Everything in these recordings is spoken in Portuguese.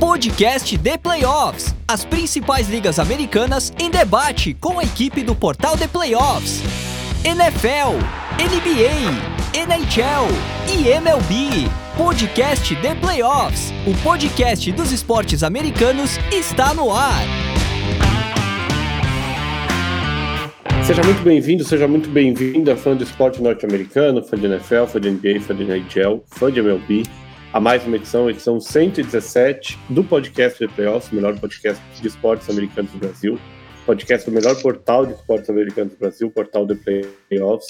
Podcast The Playoffs. As principais ligas americanas em debate com a equipe do portal The Playoffs. NFL, NBA, NHL e MLB. Podcast The Playoffs. O podcast dos esportes americanos está no ar. Seja muito bem-vindo, seja muito bem-vinda, fã do esporte norte-americano, fã de NFL, fã de NBA, fã de NHL, fã de MLB a mais uma edição, edição 117 do podcast The Playoffs, o melhor podcast de esportes americanos do Brasil, podcast do melhor portal de esportes americanos do Brasil, portal The Playoffs,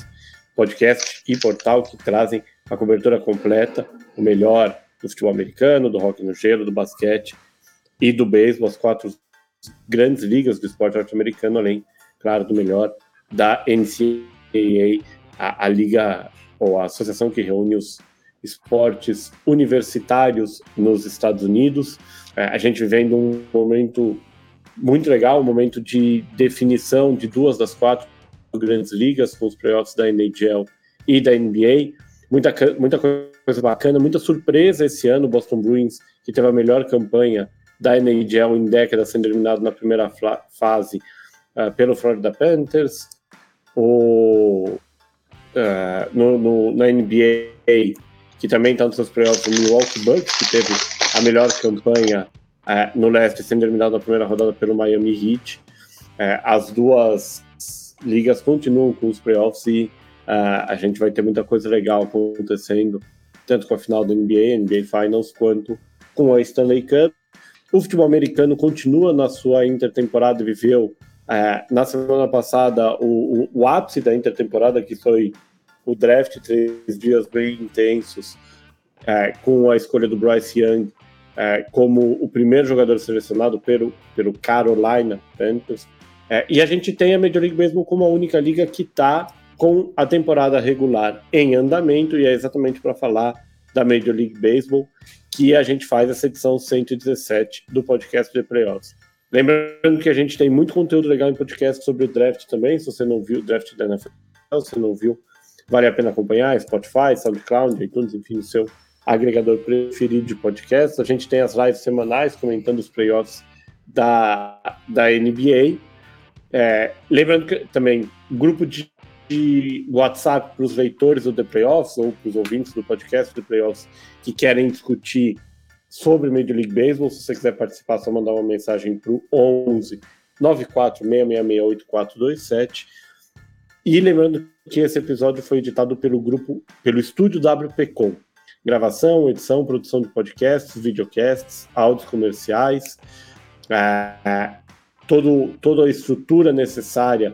podcast e portal que trazem a cobertura completa, o melhor do futebol americano, do hockey no gelo, do basquete e do beisebol, as quatro grandes ligas do esporte norte-americano, além, claro, do melhor da NCAA, a, a liga ou a associação que reúne os esportes universitários nos Estados Unidos. É, a gente vivendo um momento muito legal, um momento de definição de duas das quatro grandes ligas, com os playoffs da NHL e da NBA. Muita, muita coisa bacana, muita surpresa esse ano. O Boston Bruins, que teve a melhor campanha da NHL em décadas, sendo eliminado na primeira fase uh, pelo Florida Panthers. O, uh, no, no, na NBA, que também está nos seus playoffs, o Milwaukee Bucks, que teve a melhor campanha é, no leste, sendo eliminado na primeira rodada pelo Miami Heat. É, as duas ligas continuam com os playoffs e é, a gente vai ter muita coisa legal acontecendo, tanto com a final da NBA, NBA Finals, quanto com a Stanley Cup. O futebol americano continua na sua intertemporada viveu na semana passada o, o, o ápice da intertemporada, que foi o draft, três dias bem intensos, é, com a escolha do Bryce Young é, como o primeiro jogador selecionado pelo, pelo Carolina Panthers. É, e a gente tem a Major League Baseball como a única liga que está com a temporada regular em andamento, e é exatamente para falar da Major League Baseball que a gente faz essa edição 117 do podcast de Playoffs. Lembrando que a gente tem muito conteúdo legal em podcast sobre o draft também. Se você não viu o draft da NFL, se não viu, vale a pena acompanhar, Spotify, SoundCloud, iTunes, enfim, o seu agregador preferido de podcasts. A gente tem as lives semanais comentando os playoffs da, da NBA. É, lembrando que também grupo de, de WhatsApp para os leitores do The Playoffs ou para os ouvintes do podcast The Playoffs que querem discutir sobre Major League Baseball. Se você quiser participar, só mandar uma mensagem para o 11 946668427. E lembrando que esse episódio foi editado pelo grupo, pelo estúdio WPcom. Gravação, edição, produção de podcasts, videocasts, áudios comerciais, é, todo, toda a estrutura necessária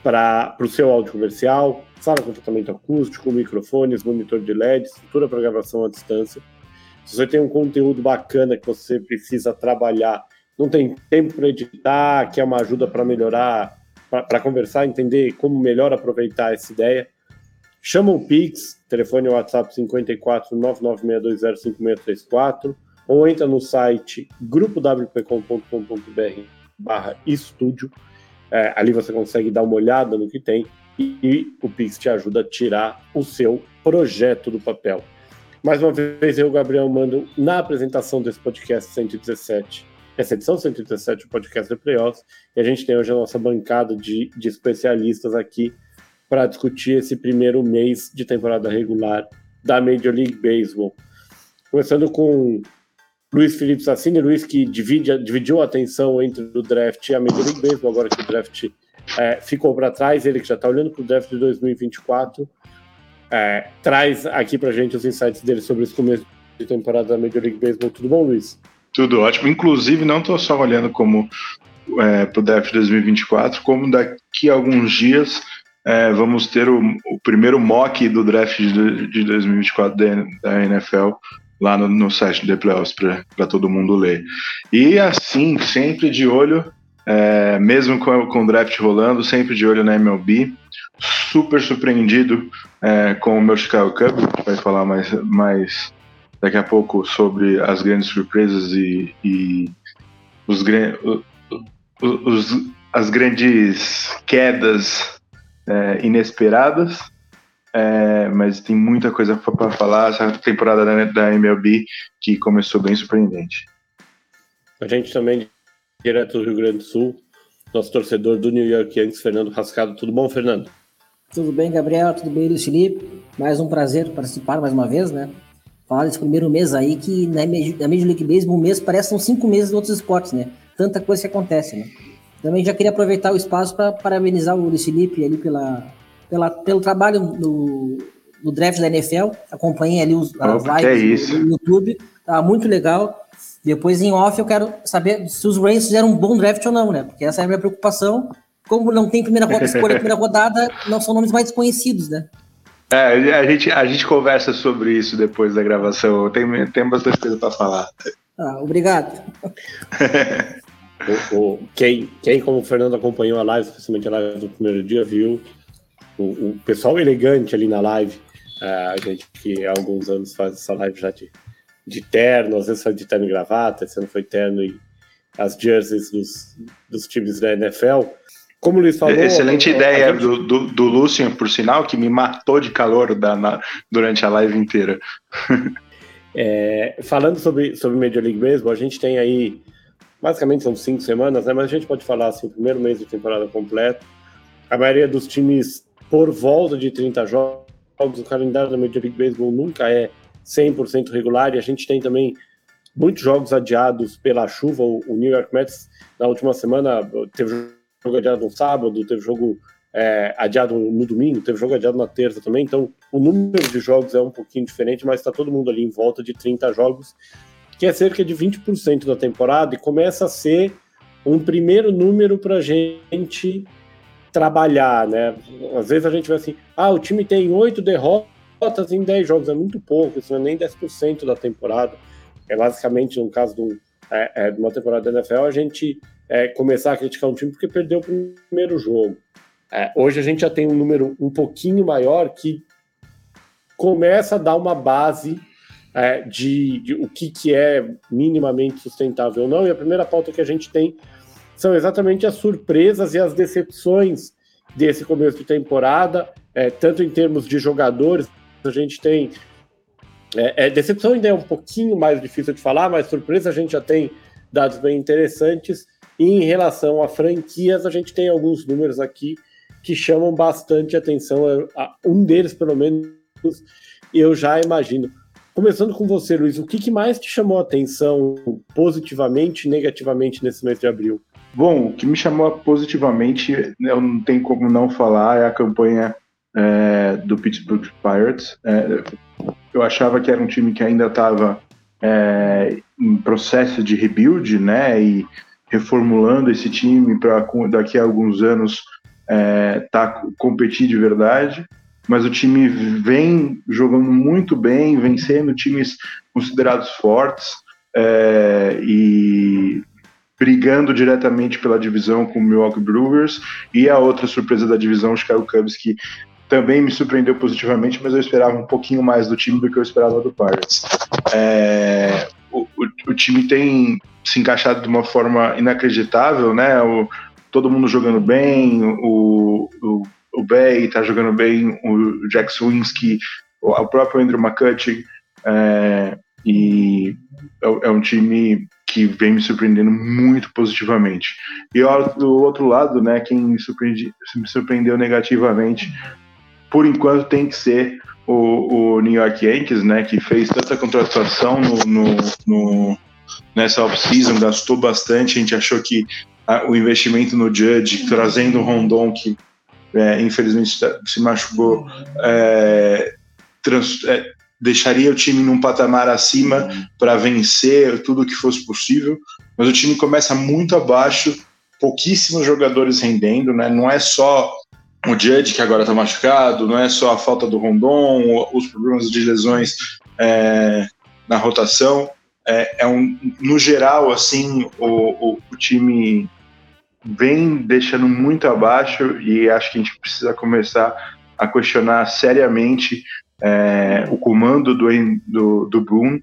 para o seu áudio comercial, sala com tratamento acústico, microfones, monitor de LED, estrutura para gravação à distância. Se você tem um conteúdo bacana que você precisa trabalhar, não tem tempo para editar, quer uma ajuda para melhorar para conversar, entender como melhor aproveitar essa ideia, chama o Pix, telefone WhatsApp 54 996205634, ou entra no site grupowpcom.com.br barra estúdio, é, ali você consegue dar uma olhada no que tem e, e o Pix te ajuda a tirar o seu projeto do papel. Mais uma vez, eu, Gabriel, mando na apresentação desse podcast 117 essa edição 117 do podcast de Playoffs. E a gente tem hoje a nossa bancada de, de especialistas aqui para discutir esse primeiro mês de temporada regular da Major League Baseball. Começando com Luiz Felipe Sassini, Luiz que divide, dividiu a atenção entre o draft e a Major League Baseball, agora que o draft é, ficou para trás, ele que já está olhando para o draft de 2024, é, traz aqui para gente os insights dele sobre esse começo de temporada da Major League Baseball. Tudo bom, Luiz? Tudo ótimo. Inclusive, não estou só olhando como é, para o DF 2024, como daqui a alguns dias é, vamos ter o, o, primeiro mock do draft de, de 2024 da, NFL lá no, no site do The Playoffs para todo mundo ler. E assim, sempre de olho, é, mesmo com, com o draft rolando, sempre de olho na MLB. Super surpreendido é, com o meu Chicago que vai falar mais, mais daqui a pouco sobre as grandes surpresas e, e os, os, as grandes quedas é, inesperadas. É, mas tem muita coisa para falar. Essa temporada da, da MLB que começou bem surpreendente. A gente também, direto do Rio Grande do Sul, nosso torcedor do New York Yankees, Fernando Rascado. Tudo bom, Fernando? Tudo bem, Gabriel? Tudo bem, Luiz Felipe? Mais um prazer participar mais uma vez, né? Falar desse primeiro mês aí que na Major League Baseball um mês parece são cinco meses de outros esportes, né? Tanta coisa que acontece, né? Também já queria aproveitar o espaço para parabenizar o Luiz Felipe ali pela, pela, pelo trabalho no, no draft da NFL. Acompanhei ali os, as lives no, no YouTube. Tá muito legal. Depois, em off, eu quero saber se os Rams fizeram um bom draft ou não, né? Porque essa é a minha preocupação. Como não tem primeira rodada, escolha primeira rodada, não são nomes mais desconhecidos, né? É, a gente, a gente conversa sobre isso depois da gravação. Tem, tem bastante coisa para falar. Ah, obrigado. o, o, quem, quem, como o Fernando acompanhou a live, especialmente a live do primeiro dia, viu o, o pessoal elegante ali na live. Uh, a gente que há alguns anos faz essa live já de de terno, às vezes foi de terno e gravata, esse ano foi terno e as jerseys dos, dos times da NFL. Como o Luiz falou. Excelente ideia gente... do, do, do Lucian, por sinal, que me matou de calor da, na, durante a live inteira. é, falando sobre, sobre Major League Baseball, a gente tem aí. Basicamente são cinco semanas, né? Mas a gente pode falar assim: primeiro mês de temporada completo. A maioria dos times por volta de 30 jogos. O calendário da Major League Baseball nunca é 100% regular, e a gente tem também muitos jogos adiados pela chuva. O, New York Mets, na última semana, teve jogo adiado no sábado, teve jogo é, adiado no domingo, teve jogo adiado na terça também, então o número de jogos é um pouquinho diferente, mas está todo mundo ali em volta de 30 jogos, que é cerca de 20% da temporada, e começa a ser um primeiro número para a gente trabalhar, né? Às vezes a gente vai assim, ah, o time tem oito derrotas, em 10 jogos, é muito pouco, isso não é nem 10% da temporada. É basicamente, no caso é, é, de uma temporada da NFL, a gente é, começar a criticar um time porque perdeu o primeiro jogo. É, hoje a gente já tem um número um pouquinho maior que começa a dar uma base é, de, de, o que, que é minimamente sustentável ou não. E a primeira pauta que a gente tem são exatamente as surpresas e as decepções desse começo de temporada, é, tanto em termos de jogadores, a gente tem. É, é, decepção ainda é um pouquinho mais difícil de falar, mas surpresa a gente já tem dados bem interessantes. Em relação a franquias, a gente tem alguns números aqui que chamam bastante atenção. Um deles, pelo menos, eu já imagino. Começando com você, Luiz, o que, que mais te chamou a atenção positivamente e negativamente nesse mês de abril? Bom, o que me chamou positivamente, eu não tenho como não falar, é a campanha é, do Pittsburgh Pirates. É, eu achava que era um time que ainda estava é, em processo de rebuild, né, e reformulando esse time para daqui a alguns anos é, tá, competir de verdade. Mas o time vem jogando muito bem, vencendo times considerados fortes é, e brigando diretamente pela divisão com o Milwaukee Brewers e a outra surpresa da divisão, o Chicago Cubs, que também me surpreendeu positivamente, mas eu esperava um pouquinho mais do time do que eu esperava do Pirates. É, o, o, o, time tem se encaixado de uma forma inacreditável, né? O, todo mundo jogando bem, o, o, o Bay tá jogando bem, o Jack Swinsky, o, o próprio Andrew McCutcheon, é, e é, é, um time que vem me surpreendendo muito positivamente. E do outro lado, né, quem me, me surpreendeu negativamente por enquanto tem que ser o, o New York Yankees, né, que fez tanta contratação no, no, no nessa off-season, gastou bastante, a gente achou que a, o investimento no Judge, trazendo o Rondon, que é, infelizmente tá, se machucou, é, trans, é, deixaria o time num patamar acima para vencer tudo que fosse possível, mas o time começa muito abaixo, pouquíssimos jogadores rendendo, né, não é só o Judge, que agora está machucado, não é só a falta do Rondon, os problemas de lesões é, na rotação. É, é, um, no geral, assim, o, o, o, time vem deixando muito abaixo e acho que a gente precisa começar a questionar seriamente é, o comando do, do, do Boone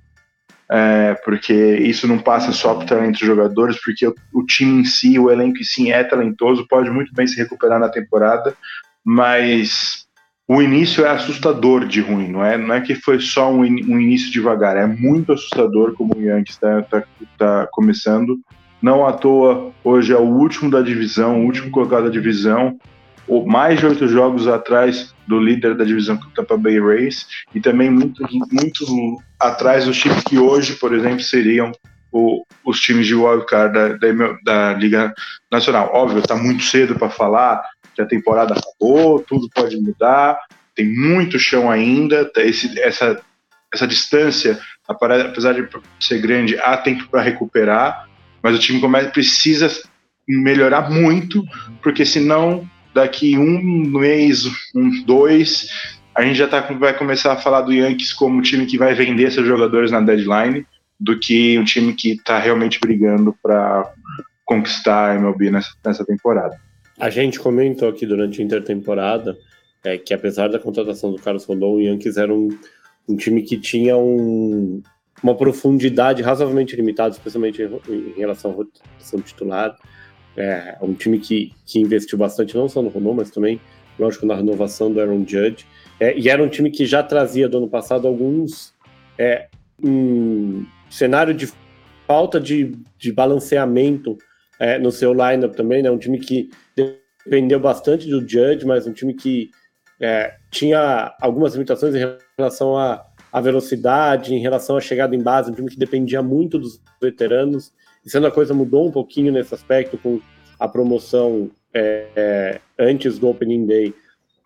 é, porque isso não passa só por talento dos jogadores, porque o, o, time em si, o elenco em si é talentoso, pode muito bem se recuperar na temporada, mas o início é assustador de ruim, não é, não é que foi só um, um início devagar, é muito assustador como o Yankees está tá, tá começando. Não à toa, hoje é o último da divisão, o último colocado da divisão, mais de oito jogos atrás do líder da divisão que é o Tampa Bay Rays, e também muito, muito atrás dos times que hoje, por exemplo, seriam o, os times de wildcard da, da, da Liga Nacional. Óbvio, está muito cedo para falar, que a temporada acabou, tudo pode mudar, tem muito chão ainda, tá esse, essa, essa distância, apesar de ser grande, há tempo para recuperar, mas o time começa, precisa melhorar muito, porque senão daqui um mês, um, dois, a gente já tá, vai começar a falar do Yankees como um time que vai vender seus jogadores na deadline, do que um time que está realmente brigando para conquistar a MLB nessa, nessa temporada. A gente comentou aqui durante a intertemporada é, que apesar da contratação do Carlos Rondon, o Yankees era um, um time que tinha um, uma profundidade razoavelmente limitada, especialmente em, em relação à rotação titular. É um time que, que investiu bastante, não só no Rondon, mas também, lógico, na renovação do Aaron Judge. É, e era um time que já trazia do ano passado alguns é, um cenário de falta de, de balanceamento é, no seu lineup também, né? Um time que dependeu bastante do Judge, mas um time que é, tinha algumas limitações em relação à, à velocidade, em relação à chegada em base, um time que dependia muito dos veteranos. E sendo a coisa mudou um pouquinho nesse aspecto com a promoção é, é, antes do Opening Day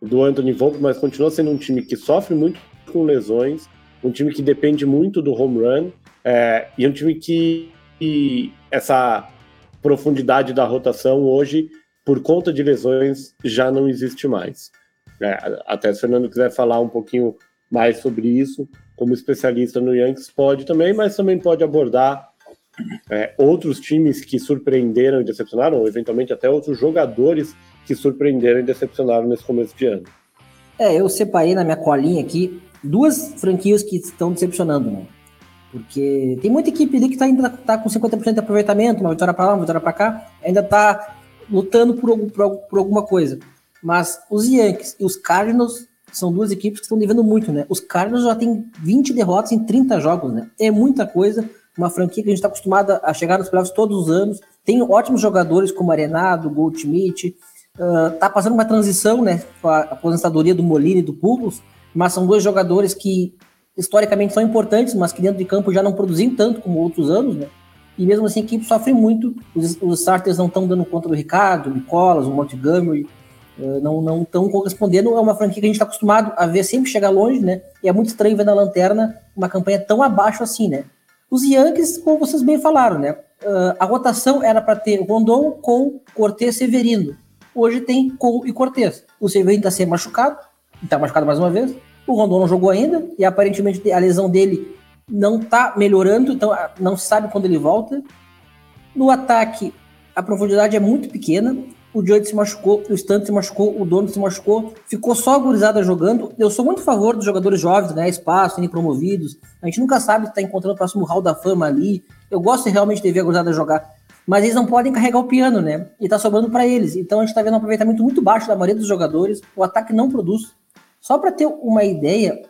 do Anthony Volpe, mas continua sendo um time que sofre muito com lesões, um time que depende muito do home run é, e um time que, que essa profundidade da rotação hoje, por conta de lesões, já não existe mais. É, até se o Fernando quiser falar um pouquinho mais sobre isso, como especialista no Yankees, pode também, mas também pode abordar é, outros times que surpreenderam e decepcionaram, ou eventualmente até outros jogadores que surpreenderam e decepcionaram nesse começo de ano. É, eu separei na minha colinha aqui duas franquias que estão decepcionando, né? Porque tem muita equipe ali que tá, ainda tá com 50% de aproveitamento, uma vitória para lá, uma vitória para cá, ainda tá lutando por, por, por, alguma coisa. Mas os Yankees e os Cardinals são duas equipes que estão devendo muito, né? Os Cardinals já têm 20 derrotas em 30 jogos, né? É muita coisa. Uma franquia que a gente está acostumada a chegar nos playoffs todos os anos. Tem ótimos jogadores como Arenado, Goldschmidt. Uh, tá passando uma transição, né? Com a aposentadoria do Molina e do Pulos, mas são dois jogadores que historicamente são importantes, mas que dentro de campo já não produzem tanto como outros anos, né? E mesmo assim a equipe sofre muito. Os, os starters não estão dando conta do Ricardo, do Nicolas, o Montgomery, uh, não estão correspondendo. É uma franquia que a gente está acostumado a ver sempre chegar longe, né? E é muito estranho ver na lanterna uma campanha tão abaixo assim, né? Os Yankees, como vocês bem falaram, né? Uh, a rotação era para ter Rondon com Cortez Severino. Hoje tem com e Cortez. O Severino está sendo machucado, está machucado mais uma vez. O Rondon não jogou ainda e aparentemente a lesão dele não está melhorando, então ah, não sabe quando ele volta. No ataque, a profundidade é muito pequena. O Judge se machucou, o Stanton se machucou, o Dono se machucou, ficou só a gurizada jogando. Eu sou muito a favor dos jogadores jovens, né? Espaço, serem promovidos. A gente nunca sabe se está encontrando o próximo hall da fama ali. Eu gosto realmente de ver a gurizada jogar. Mas eles não podem carregar o piano, né? E tá sobrando para eles. Então a gente tá vendo um aproveitamento muito baixo da maioria dos jogadores. O ataque não produz. Só para ter uma ideia,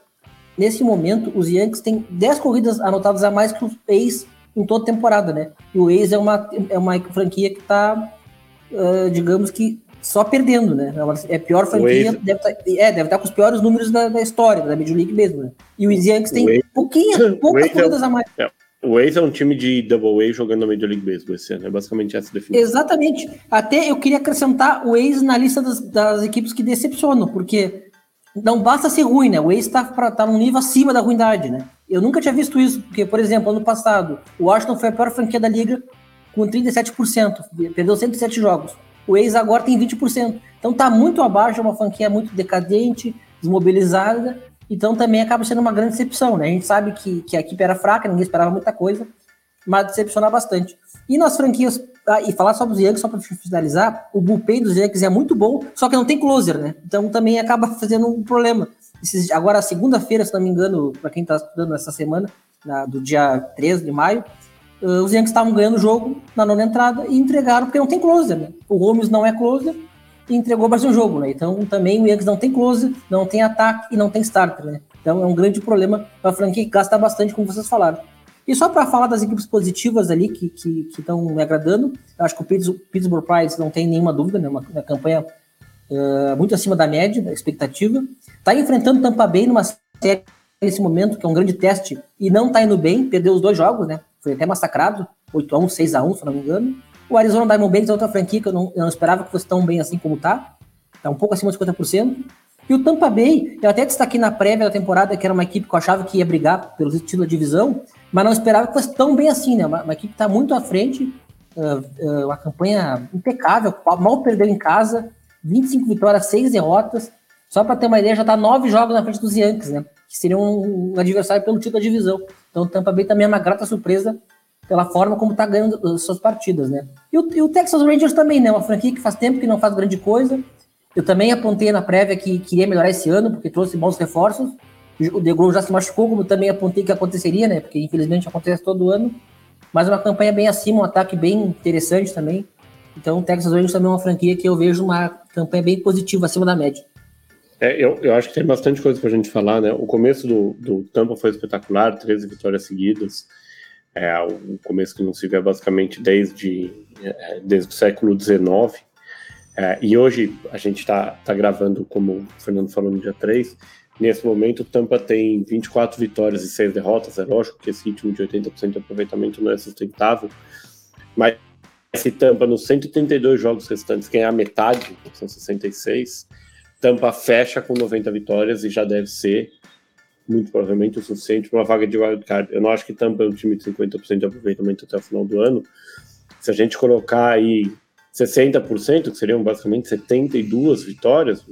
nesse momento, os Yankees têm 10 corridas anotadas a mais que os A's em toda temporada, né? E o A's é uma, é uma franquia que está, uh, digamos que, só perdendo, né? É a pior franquia, deve tá, é, deve estar tá com os piores números da, da história, da Major League mesmo, né? E os Yankees têm pouquinhas, poucas é corridas é, a mais. É. O Ace é um time de Double A jogando na Major League Baseball esse ano, é basicamente essa definição. Exatamente. Até eu queria acrescentar o Ace na lista das, das equipes que decepcionam, porque não basta ser ruim, né? O Ace está tá num nível acima da ruindade, né? Eu nunca tinha visto isso, porque, por exemplo, ano passado, o Washington foi a pior franquia da liga com 37%, perdeu 107 jogos. O Ace agora tem 20%. Então tá muito abaixo, é uma franquia muito decadente, desmobilizada, então também acaba sendo uma grande decepção, né? A gente sabe que, que a equipe era fraca, ninguém esperava muita coisa, mas decepcionar bastante. E nas franquias, ah, e falar sobre os Yankees, só para finalizar, o bullpen dos Yankees é muito bom, só que não tem closer, né? Então também acaba fazendo um problema. Esses, agora, segunda-feira, se não me engano, para quem está estudando essa semana, na, do dia 13 de maio, uh, os Yankees estavam ganhando o jogo na nona entrada e entregaram, porque não tem closer, né? O Gomes não é closer, e entregou mais um jogo, né? Então também o Yankees não tem close, não tem ataque e não tem starter, né? Então é um grande problema para a franquia que gasta bastante, como vocês falaram. E só para falar das equipes positivas ali que estão me agradando, eu acho que o Pittsburgh Pirates não tem nenhuma dúvida, né? Uma, uma campanha uh, muito acima da média, da expectativa. Está enfrentando Tampa Bay numa série nesse momento, que é um grande teste, e não está indo bem, perdeu os dois jogos, né? Foi até massacrado, 8x1, 6x1, se não me engano. O Arizona Diamondbacks é outra franquia que eu não, eu não esperava que fosse tão bem assim como tá. Tá um pouco acima de 50%. E o Tampa Bay, eu até destaquei na prévia da temporada que era uma equipe que eu achava que ia brigar pelo título da divisão, mas não esperava que fosse tão bem assim, né? Uma, uma equipe está muito à frente, uh, uh, uma campanha impecável, mal perdeu em casa, 25 vitórias, 6 derrotas. Só para ter uma ideia, já está nove jogos na frente dos Yankees, né? Que seriam um, um adversário pelo título da divisão. Então o Tampa Bay também é uma grata surpresa pela forma como está ganhando suas partidas, né? E o, e o, Texas Rangers também, né? Uma franquia que faz tempo que não faz grande coisa. Eu também apontei na prévia que queria melhorar esse ano, porque trouxe bons reforços. O DeGrom já se machucou, como também apontei que aconteceria, né? Porque infelizmente acontece todo ano. Mas uma campanha bem acima, um ataque bem interessante também. Então o Texas Rangers também é uma franquia que eu vejo uma campanha bem positiva, acima da média. É, eu, eu acho que tem bastante coisa para a gente falar, né? O começo do, do Tampa foi espetacular, 13 vitórias seguidas. É um começo que não se vê basicamente desde, é, desde o século XIX. É, e hoje a gente está tá gravando, como o Fernando falou, no dia 3. Nesse momento, o Tampa tem 24 vitórias e 6 derrotas. É lógico que esse ritmo de 80% de aproveitamento não é sustentável. Mas se Tampa, nos 132 jogos restantes, ganhar metade, são 66, Tampa fecha com 90 vitórias e já deve ser muito provavelmente o suficiente para uma vaga de wildcard. Eu não acho que Tampa é um time de 50% de aproveitamento até o final do ano. Se a gente colocar aí 60%, que seriam basicamente 72 vitórias,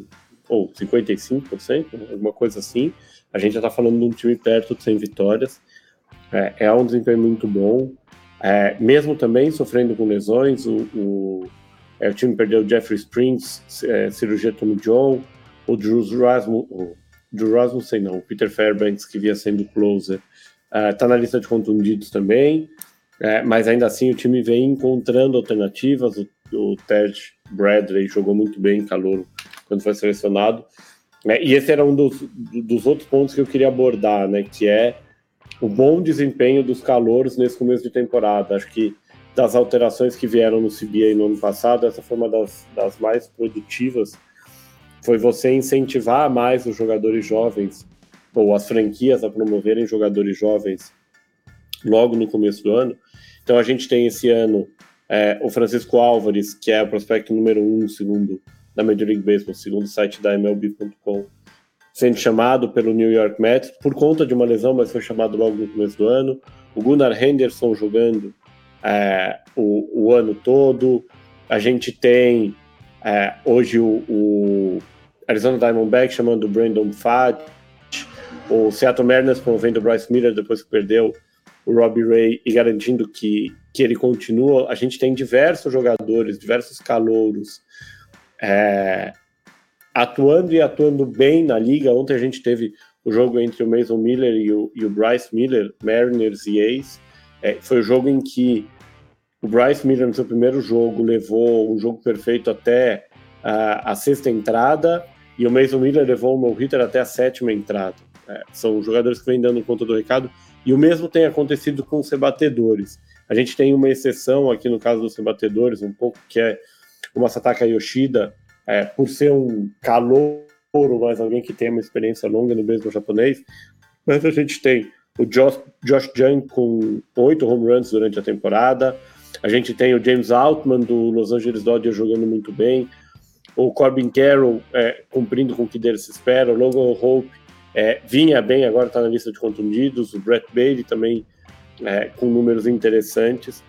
ou 55%, alguma coisa assim, a gente já está falando de um time perto de 100 vitórias. É, é um desempenho muito bom. É, mesmo também sofrendo com lesões, o, o, é, o time perdeu o Jeffrey Springs, é, cirurgia Tommy John, o Drew Rasmus, do Rasmussen, não, o Peter Fairbanks, que via sendo closer, está uh, na lista de contundidos também, é, mas ainda assim o time vem encontrando alternativas. O, o Ted Bradley jogou muito bem em calor quando foi selecionado. É, e esse era um dos, dos outros pontos que eu queria abordar, né, que é o bom desempenho dos calouros nesse começo de temporada. Acho que das alterações que vieram no CBA no ano passado, essa foi uma das, das mais produtivas foi você incentivar mais os jogadores jovens ou as franquias a promoverem jogadores jovens logo no começo do ano. Então a gente tem esse ano é, o Francisco Álvares, que é o prospecto número um, segundo da Major League Baseball, segundo o site da MLB.com, sendo chamado pelo New York Mets por conta de uma lesão, mas foi chamado logo no começo do ano. O Gunnar Henderson jogando é, o, o, ano todo. A gente tem é, hoje o, o Arizona Diamondbacks chamando o Brandon Fudge, o Seattle Mariners promovendo o Bryce Miller depois que perdeu o Robbie Ray e garantindo que, que ele continua. A gente tem diversos jogadores, diversos calouros é, atuando e atuando bem na liga. Ontem a gente teve o jogo entre o Mason Miller e o, e o Bryce Miller, Mariners e Ace. É, foi o jogo em que o Bryce Miller, no seu primeiro jogo, levou um jogo perfeito até a, a sexta entrada e o Mason Miller levou o meu hitter até a sétima entrada. É, são jogadores que vêm dando conta do recado. E o mesmo tem acontecido com os rebatedores. A gente tem uma exceção aqui no caso dos rebatedores, um pouco, que é o Masataka Yoshida, é, por ser um calouro, mas alguém que tem uma experiência longa no beisebol japonês. Mas a gente tem o Josh, Josh Jung com oito home runs durante a temporada. A gente tem o James Altman do Los Angeles Dodgers jogando muito bem o Corbin Carroll é, cumprindo com o que dele se espera, o Logan Hope é, vinha bem, agora está na lista de contundidos, o Brett Bailey também é, com números interessantes.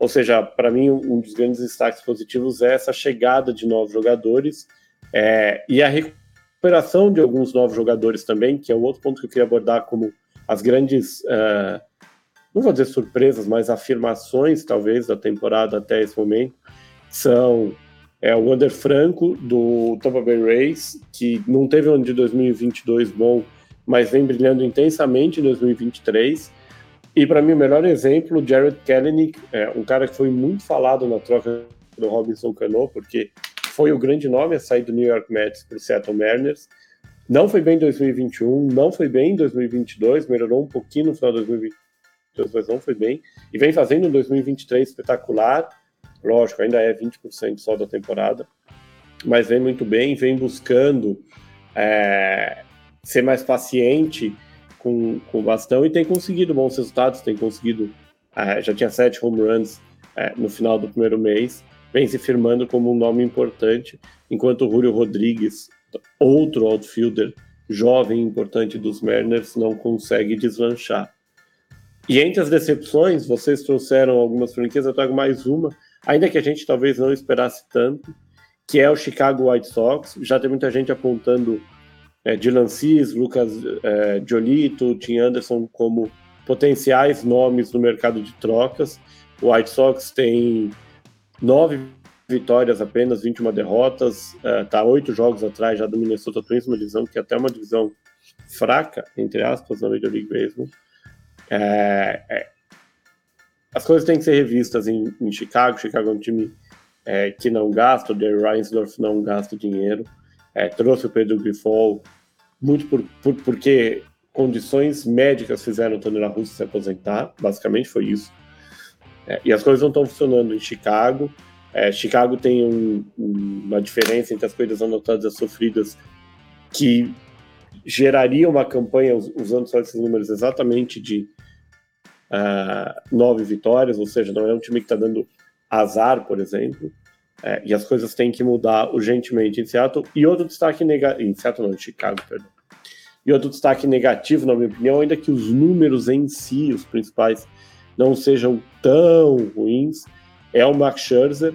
Ou seja, para mim, um dos grandes destaques positivos é essa chegada de novos jogadores é, e a recuperação de alguns novos jogadores também, que é o outro ponto que eu queria abordar como as grandes, uh, não vou dizer surpresas, mas afirmações, talvez, da temporada até esse momento, são é o Wander Franco, do Tampa Bay Rays, que não teve um ano de 2022 bom, mas vem brilhando intensamente em 2023. E para mim, o melhor exemplo, Jared Kelenic, é um cara que foi muito falado na troca do Robinson Cano, porque foi o grande nome a sair do New York Mets para o Seattle Mariners. Não foi bem em 2021, não foi bem em 2022, melhorou um pouquinho no final de 2022, mas não foi bem. E vem fazendo um 2023 espetacular. Lógico, ainda é 20% só da temporada, mas vem muito bem, vem buscando é, ser mais paciente com, com o bastão e tem conseguido bons resultados, tem conseguido, é, já tinha sete home runs é, no final do primeiro mês, vem se firmando como um nome importante, enquanto o Julio Rodrigues, outro outfielder jovem importante dos Mariners, não consegue deslanchar. E entre as decepções, vocês trouxeram algumas franquias, eu trago mais uma, ainda que a gente talvez não esperasse tanto, que é o Chicago White Sox. Já tem muita gente apontando é, Dylan Cis, Lucas é, Giolito, Tim Anderson como potenciais nomes no mercado de trocas. O White Sox tem nove vitórias apenas, 21 derrotas, está é, oito jogos atrás já do Minnesota Twins, uma divisão que é até uma divisão fraca, entre aspas, na Major League Baseball. É, é, as coisas têm que ser revistas em, em Chicago. Chicago é um time é, que não gasta, o Jerry Reinsdorf não gasta dinheiro é, trouxe o Pedro Grifol muito por, por, porque condições médicas fizeram o Tony La Russa se aposentar, basicamente foi isso. É, e as coisas não estão funcionando em Chicago. É, Chicago tem um, uma diferença entre as coisas anotadas e sofridas que geraria uma campanha usando só esses números exatamente de uh, nove vitórias, ou seja, não é um time que está dando azar, por exemplo. É, e as coisas têm que mudar urgentemente em Seattle. E outro destaque negativo. Em Seattle, não, em Chicago, perdão. E outro destaque negativo, na minha opinião, ainda que os números em si, os principais, não sejam tão ruins, é o Max Scherzer.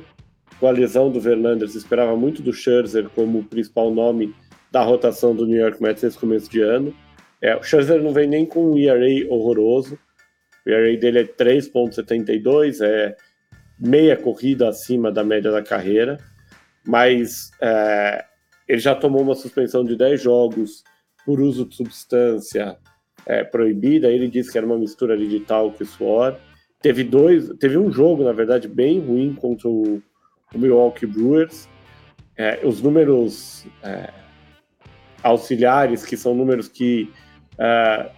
Com a lesão do Verlander, se esperava muito do Scherzer como o principal nome da rotação do New York Mets nesse começo de ano. É, o Scherzer não vem nem com um ERA horroroso. O ERA dele é 3,72, é meia corrida acima da média da carreira, mas é, ele já tomou uma suspensão de 10 jogos por uso de substância é, proibida. Ele disse que era uma mistura de talco e suor. Teve dois, teve um jogo, na verdade, bem ruim contra o, o Milwaukee Brewers. É, os números é, auxiliares, que são números que é,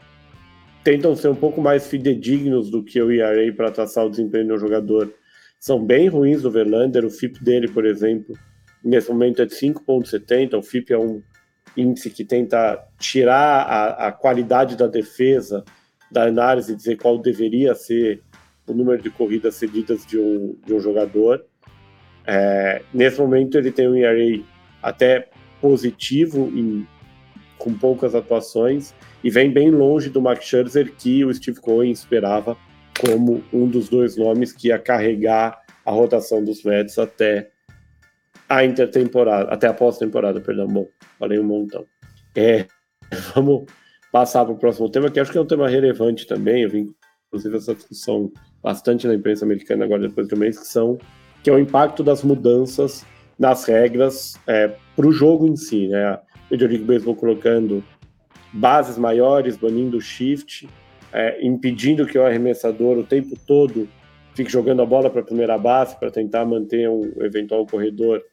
tentam ser um pouco mais fidedignos do que o ERA para traçar o desempenho do jogador, são bem ruins do Verlander. O FIP dele, por exemplo, nesse momento é de 5,70. O FIP é um índice que tenta tirar a, a, qualidade da defesa da análise dizer qual deveria ser o número de corridas cedidas de um, de um jogador. É, nesse momento ele tem um ERA até positivo em, com poucas atuações e vem bem longe do Max Scherzer que o Steve Cohen esperava como um dos dois nomes que ia carregar a rotação dos Mets até a intertemporada, até a pós-temporada, perdão. Bom, falei um montão. É, vamos passar para o próximo tema, que acho que é um tema relevante também. Eu vi, inclusive, essa discussão bastante na imprensa americana agora depois do mês, que são que é o impacto das mudanças nas regras é, para o jogo em si, né? A Major League Baseball colocando bases maiores, banindo shift, é, impedindo que o arremessador o tempo todo fique jogando a bola para a primeira base para tentar manter um eventual corredor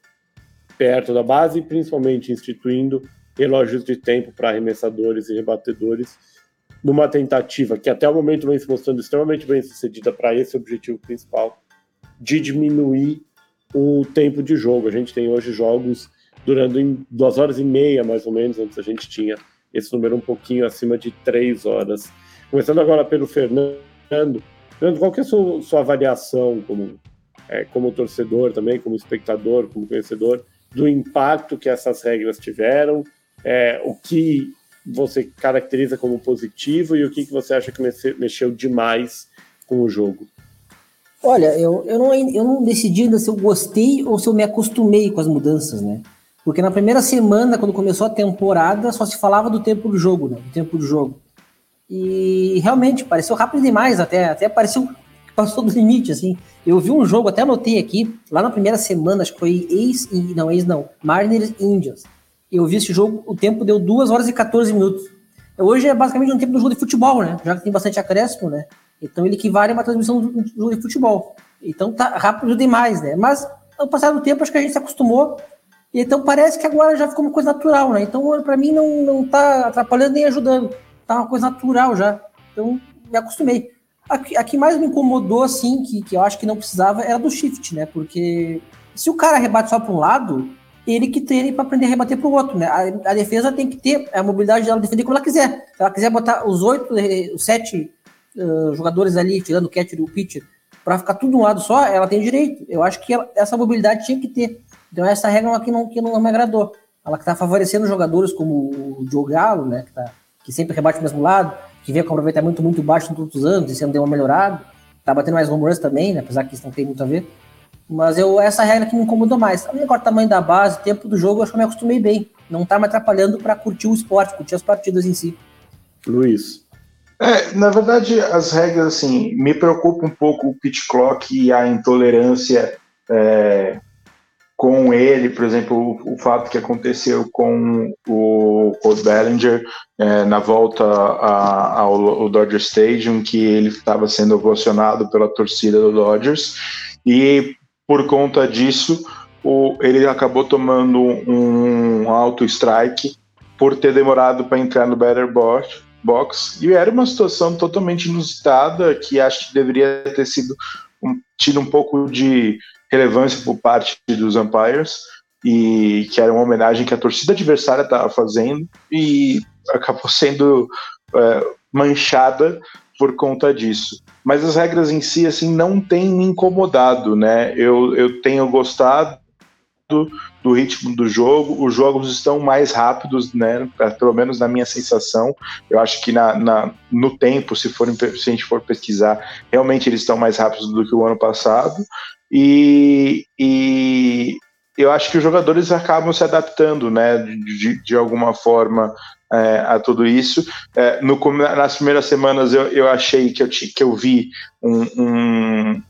perto da base e principalmente instituindo relógios de tempo para arremessadores e rebatedores numa tentativa que até o momento vem se mostrando extremamente bem sucedida para esse objetivo principal de diminuir o tempo de jogo. A gente tem hoje jogos durando em duas horas e meia, mais ou menos, antes a gente tinha esse número um pouquinho acima de três horas Começando agora pelo Fernando. Fernando, qual que é a sua, sua avaliação como, é, como torcedor também, como espectador, como conhecedor, do impacto que essas regras tiveram, é, o que você caracteriza como positivo e o que, que você acha que mexeu demais com o jogo? Olha, eu, eu, não, eu não decidi ainda se eu gostei ou se eu me acostumei com as mudanças, né? Porque na primeira semana, quando começou a temporada, só se falava do tempo do jogo, né? Do tempo do jogo. E realmente pareceu rápido demais, até, até pareceu que passou do limite, assim. Eu vi um jogo, até anotei aqui, lá na primeira semana, acho que foi ex, não, ex não, Mariners Indians. Eu vi esse jogo, o tempo deu 2 horas e 14 minutos. Hoje é basicamente um tempo do jogo de futebol, né? Já que tem bastante acréscimo, né? Então ele equivale a uma transmissão do jogo de futebol. Então tá rápido demais, né? Mas ao passar do tempo, acho que a gente se acostumou Então parece que agora já ficou uma coisa natural, né? Então para mim não, não tá atrapalhando nem ajudando. Tá uma coisa natural já. Então me acostumei. A, a que mais me incomodou, assim, que, que eu acho que não precisava, era do shift, né? Porque se o cara rebate só para um lado, ele que treine para aprender a rebater para o outro, né? A, a, defesa tem que ter a mobilidade dela defender como ela quiser. Se ela quiser botar os oito, eh, os sete uh, jogadores ali, tirando o catcher e o pitcher, para ficar tudo de um lado só, ela tem direito. Eu acho que ela, essa mobilidade tinha que ter. Então essa regra aqui não, que não me agradou. Ela que está favorecendo jogadores como o Joe Galo, né? Que, tá, que sempre rebate o mesmo lado, que vem com aproveitamento muito baixo nos outros anos, e sendo deu uma melhorada. Tá batendo mais home runs também, né? Apesar que isso não tem muito a ver. Mas eu, essa regra que me incomodou mais. Agora, o tamanho da base, tempo do jogo, eu acho que eu me acostumei bem. Não tá me atrapalhando para curtir o esporte, curtir as partidas em si. Luiz. É, na verdade, as regras, assim, me preocupa um pouco o pitch clock e a intolerância é, com ele, por exemplo, o, o, fato que aconteceu com o Cole Bellinger é, na volta a, ao, ao Dodger Stadium, que ele estava sendo ovacionado pela torcida do Dodgers, e por conta disso, o, ele acabou tomando um auto strike por ter demorado para entrar no batter box, box. E era uma situação totalmente inusitada que acho que deveria ter sido um, tido um pouco de relevância por parte dos umpires e que era uma homenagem que a torcida adversária estava fazendo e acabou sendo é, manchada por conta disso mas as regras em si assim não têm me incomodado, né? Eu, eu tenho gostado do, ritmo do jogo, os jogos estão mais rápidos, né? Pelo menos na minha sensação. Eu acho que na, na, no tempo, se, for, se a gente for pesquisar, realmente eles estão mais rápidos do que o ano passado. E, e eu acho que os jogadores acabam se adaptando, né? De, de alguma forma é, a tudo isso. É, no, nas primeiras semanas eu, eu achei que eu, que eu vi um, um,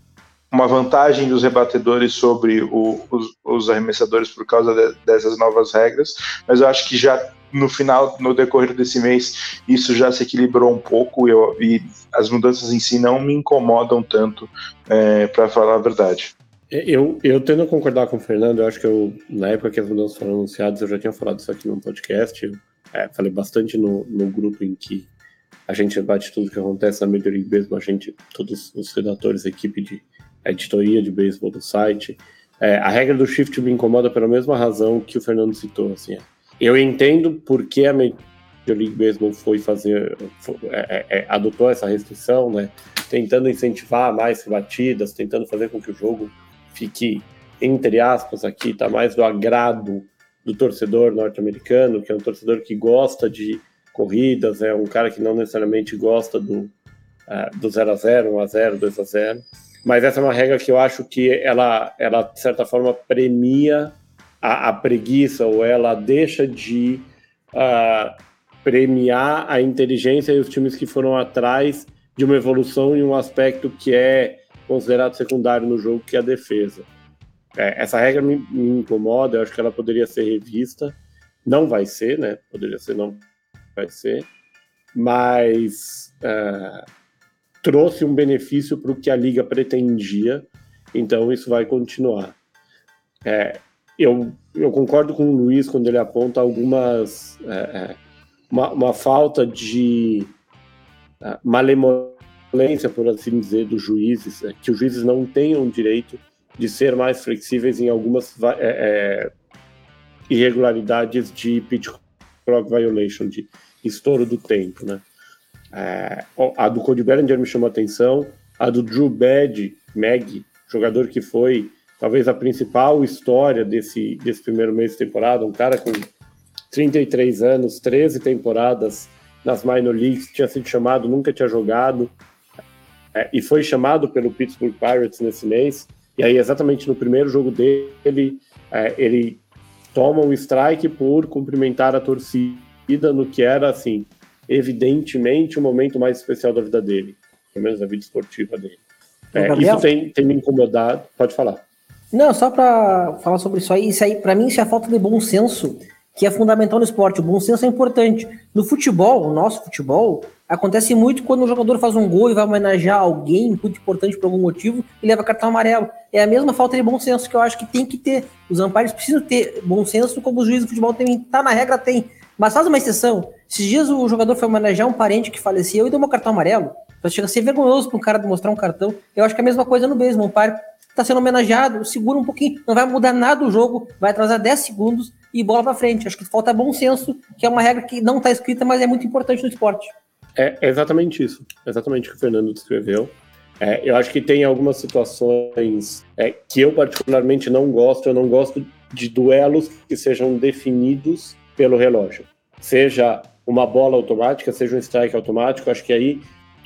uma vantagem dos rebatedores sobre o, os, os, arremessadores por causa de, dessas novas regras, mas eu acho que já no final, no decorrer desse mês, isso já se equilibrou um pouco eu, e as mudanças em si não me incomodam tanto, é, para falar a verdade. É, eu, eu tendo a concordar com o Fernando, eu acho que eu, na época que as mudanças foram anunciadas, eu já tinha falado isso aqui no podcast. É, falei bastante no, no grupo em que a gente debate tudo que acontece na Major League Baseball, a gente, todos os redatores, a equipe de editoria de beisebol do site. É, a regra do shift me incomoda pela mesma razão que o Fernando citou. Assim, é. eu entendo por que a Major League Baseball foi fazer, foi, é, é, é, adotou essa restrição, né? Tentando incentivar mais batidas, tentando fazer com que o jogo fique, entre aspas, aqui, tá mais do agrado do torcedor norte-americano, que é um torcedor que gosta de corridas, é um cara que não necessariamente gosta do, uh, do 0 a 0 1 a 0 2 a 0 mas essa é uma regra que eu acho que ela, ela de certa forma, premia a, a preguiça ou ela deixa de uh, premiar a inteligência e os times que foram atrás de uma evolução em um aspecto que é considerado secundário no jogo, que é a defesa. É, essa regra me, me, incomoda, eu acho que ela poderia ser revista. Não vai ser, né? Poderia ser, não vai ser. Mas é, trouxe um benefício para o que a liga pretendia, então isso vai continuar. É, eu, eu concordo com o Luiz quando ele aponta algumas. É, é uma, uma, falta de malemolência, por assim dizer, dos juízes, é, que os juízes não tenham direito de ser mais flexíveis em algumas é, é, irregularidades de pitch clock violation, de estouro do tempo, né? É, a do Cody Bellinger me chamou a atenção, a do Drew Bad, Mag, jogador que foi talvez a principal história desse, desse primeiro mês de temporada, um cara com 33 anos, 13 temporadas nas minor leagues, tinha sido chamado, nunca tinha jogado, é, e foi chamado pelo Pittsburgh Pirates nesse mês, e aí, exatamente no primeiro jogo dele, é, ele toma um strike por cumprimentar a torcida no que era, assim, evidentemente o momento mais especial da vida dele, pelo menos da vida esportiva dele. É, isso tem, tem me incomodado. Pode falar. Não, só para falar sobre isso aí, isso aí, para mim, isso é a falta de bom senso que é fundamental no esporte. O bom senso é importante. No futebol, o nosso futebol, Acontece muito quando um jogador faz um gol e vai homenagear alguém muito importante por algum motivo e leva cartão amarelo. É a mesma falta de bom senso que eu acho que tem que ter. Os ampares precisam ter bom senso, como os juízes de futebol tem, tá na regra, tem. Mas faz uma exceção. Esses dias o jogador foi homenagear um parente que faleceu e deu um cartão amarelo. Então chega a ser vergonhoso para um cara demonstrar um cartão. Eu acho que é a mesma coisa no beisebol. Um par está sendo homenageado, segura um pouquinho, não vai mudar nada o jogo, vai atrasar 10 segundos e bola para frente. Acho que falta bom senso, que é uma regra que não está escrita, mas é muito importante no esporte. É, exatamente isso, exatamente o que o Fernando descreveu. É, eu acho que tem algumas situações é, que eu particularmente não gosto. Eu não gosto de duelos que sejam definidos pelo relógio. Seja uma bola automática, seja um strike automático. Acho que aí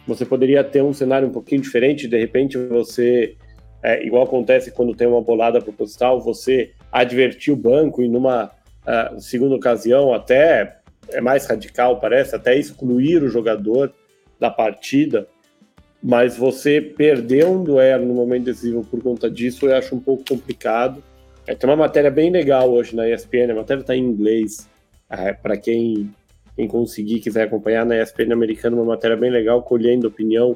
você poderia ter um cenário um pouquinho diferente. De repente você, é, igual acontece quando tem uma bolada proposital, você advertir o banco e numa uh, segunda ocasião até é mais radical, parece, até excluir o jogador da partida, mas você perder um duelo no momento decisivo por conta disso eu acho um pouco complicado. É, tem uma matéria bem legal hoje na ESPN, a matéria está em inglês, é, para quem, quem conseguir, quiser acompanhar na ESPN americana, uma matéria bem legal, colhendo opinião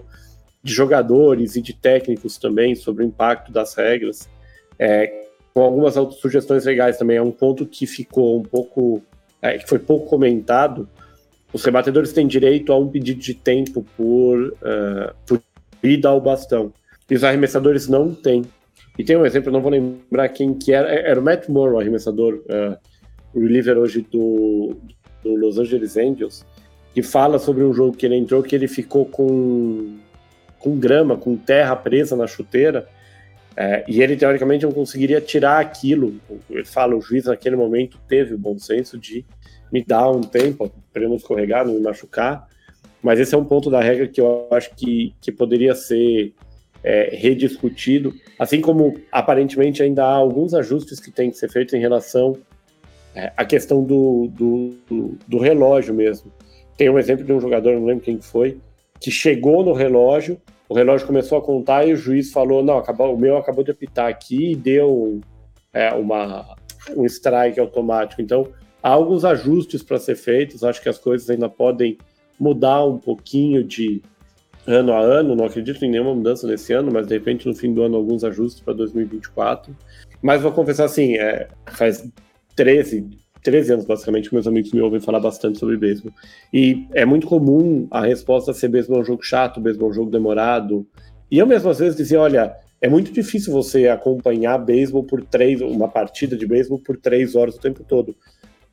de jogadores e de técnicos também sobre o impacto das regras, é, com algumas sugestões legais também. É um ponto que ficou um pouco é, que foi pouco comentado, os rebatedores têm direito a um pedido de tempo por, uh, por ida ao bastão. E os arremessadores não têm. E tem um exemplo, não vou lembrar quem que era, era o Matt Moore, o arremessador, uh, o reliever hoje do, do Los Angeles Angels, que fala sobre um jogo que ele entrou que ele ficou com, com grama, com terra presa na chuteira, é, e ele, teoricamente, não conseguiria tirar aquilo. Ele fala, o juiz naquele momento teve o bom senso de me dar um tempo para eu não escorregar, não me machucar. Mas esse é um ponto da regra que eu acho que, que poderia ser é, rediscutido. Assim como, aparentemente, ainda há alguns ajustes que têm que ser feitos em relação é, à questão do, do, do, do relógio mesmo. Tem um exemplo de um jogador, não lembro quem foi, que chegou no relógio o relógio começou a contar e o juiz falou: não, acabou, o meu acabou de apitar aqui e deu é, uma, um strike automático. Então, há alguns ajustes para ser feitos. Acho que as coisas ainda podem mudar um pouquinho de ano a ano. Não acredito em nenhuma mudança nesse ano, mas de repente no fim do ano alguns ajustes para 2024. Mas vou confessar assim: é, faz 13, 13 anos, basicamente, meus amigos me ouvem falar bastante sobre beisebol. E é muito comum a resposta ser beisebol é um jogo chato, beisebol é um jogo demorado. E eu mesmo às vezes dizia, olha, é muito difícil você acompanhar beisebol por três, uma partida de beisebol por três horas o tempo todo.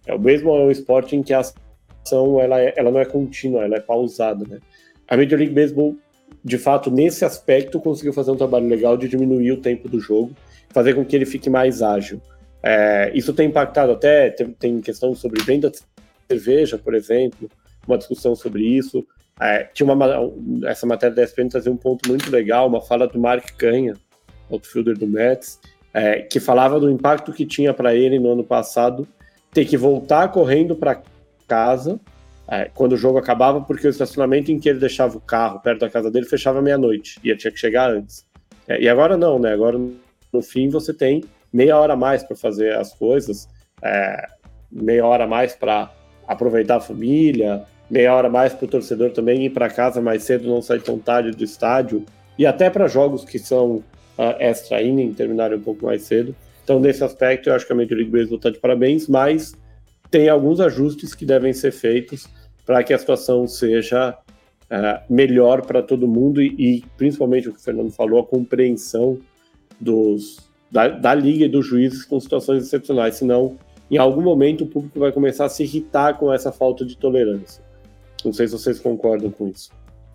É, o beisebol é um esporte em que a ação ela, é, ela não é contínua, ela é pausada, né? A Major League Baseball, de fato, nesse aspecto, conseguiu fazer um trabalho legal de diminuir o tempo do jogo, fazer com que ele fique mais ágil. É, isso tem impactado até, tem, tem, questão sobre venda de cerveja, por exemplo, uma discussão sobre isso. É, tinha uma, essa matéria da ESPN trazia um ponto muito legal, uma fala do Mark Canha, outfielder do Mets, é, que falava do impacto que tinha para ele no ano passado ter que voltar correndo para casa é, quando o jogo acabava, porque o estacionamento em que ele deixava o carro perto da casa dele fechava meia-noite e ele tinha que chegar antes. É, e agora não, né? Agora no fim você tem meia hora a mais para fazer as coisas, é, meia hora a mais para aproveitar a família, meia hora a mais para o torcedor também ir para casa mais cedo, não sair tão tarde do estádio, e até para jogos que são uh, extra inning, terminarem um pouco mais cedo. Então, nesse aspecto, eu acho que a Major League Baseball está de parabéns, mas tem alguns ajustes que devem ser feitos para que a situação seja uh, melhor para todo mundo e, e, principalmente o que o Fernando falou, a compreensão dos, da, da liga e dos juízes com situações excepcionais, senão em algum momento o público vai começar a se irritar com essa falta de tolerância. Não sei se vocês concordam com isso.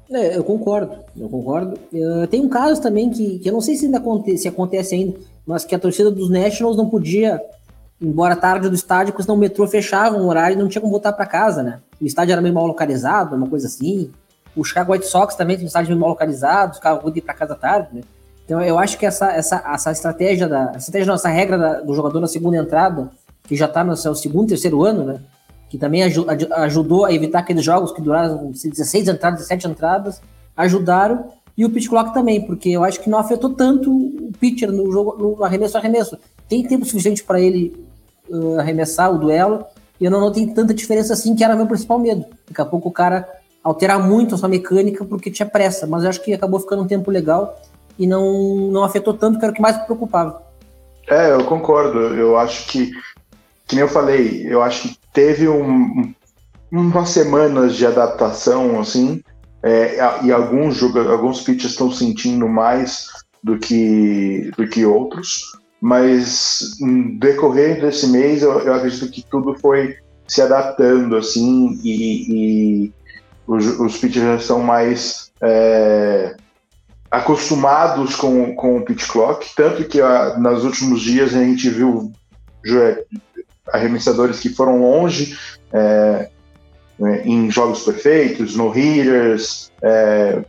É, eu concordo, eu concordo. Uh, tem um caso também que, que eu não sei se ainda acontece, se acontece ainda, mas que a torcida dos Nationals não podia, embora tarde do estádio, porque senão o metrô fechava um horário e não tinha como voltar para casa, né? O estádio era meio mal localizado, uma coisa assim. O Chicago White Sox também tem um estádio meio mal localizado, os caras ir para casa tarde, né? Então eu acho que essa, essa, essa estratégia da. Estratégia não, essa regra da, do jogador na segunda entrada, que já está no seu segundo, terceiro ano, né? Que também aj ajudou a evitar aqueles jogos que duraram 16 entradas, 17 entradas, ajudaram. E o pitch clock também, porque eu acho que não afetou tanto o pitcher no jogo, no arremesso arremesso. Tem tempo suficiente para ele uh, arremessar o duelo, e eu não notei tanta diferença assim, que era meu principal medo. Daqui a pouco o cara alterar muito a sua mecânica porque tinha pressa, mas eu acho que acabou ficando um tempo legal e não, não afetou tanto, que era o que mais preocupava. É, eu concordo. Eu acho que, que eu falei, eu acho que teve um, umas semanas de adaptação, assim, é, e alguns, alguns pitchers estão sentindo mais do que, do que outros, mas decorrer desse mês eu, eu acredito que tudo foi se adaptando, assim, e, e os, os pitchers já estão mais é, acostumados com, com o pitch clock, tanto que a, nos últimos dias a gente viu arremessadores que foram longe é, né, em jogos perfeitos, no hitters, é,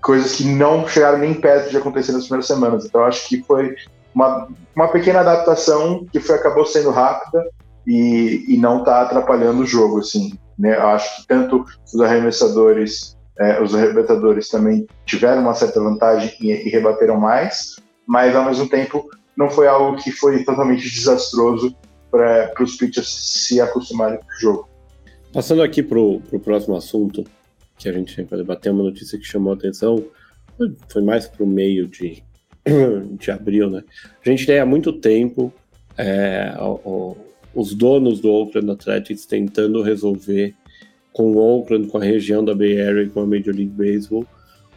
coisas que não chegaram nem perto de acontecer nas primeiras semanas. Então acho que foi uma, uma pequena adaptação que foi, acabou sendo rápida e, e não está atrapalhando o jogo, assim. Né? Acho que tanto os arremessadores, é, os arrebentadores também tiveram uma certa vantagem e, e rebateram mais, mas ao mesmo tempo não foi algo que foi totalmente desastroso para os pitchers se acostumarem com o jogo. Passando aqui para o próximo assunto que a gente para debater, uma notícia que chamou a atenção, foi mais para o meio de, de abril, né? A gente tem há muito tempo é, o, o, os donos do Oakland Athletics tentando resolver com Oakland, com a região da Bay Area e com a Major League Baseball,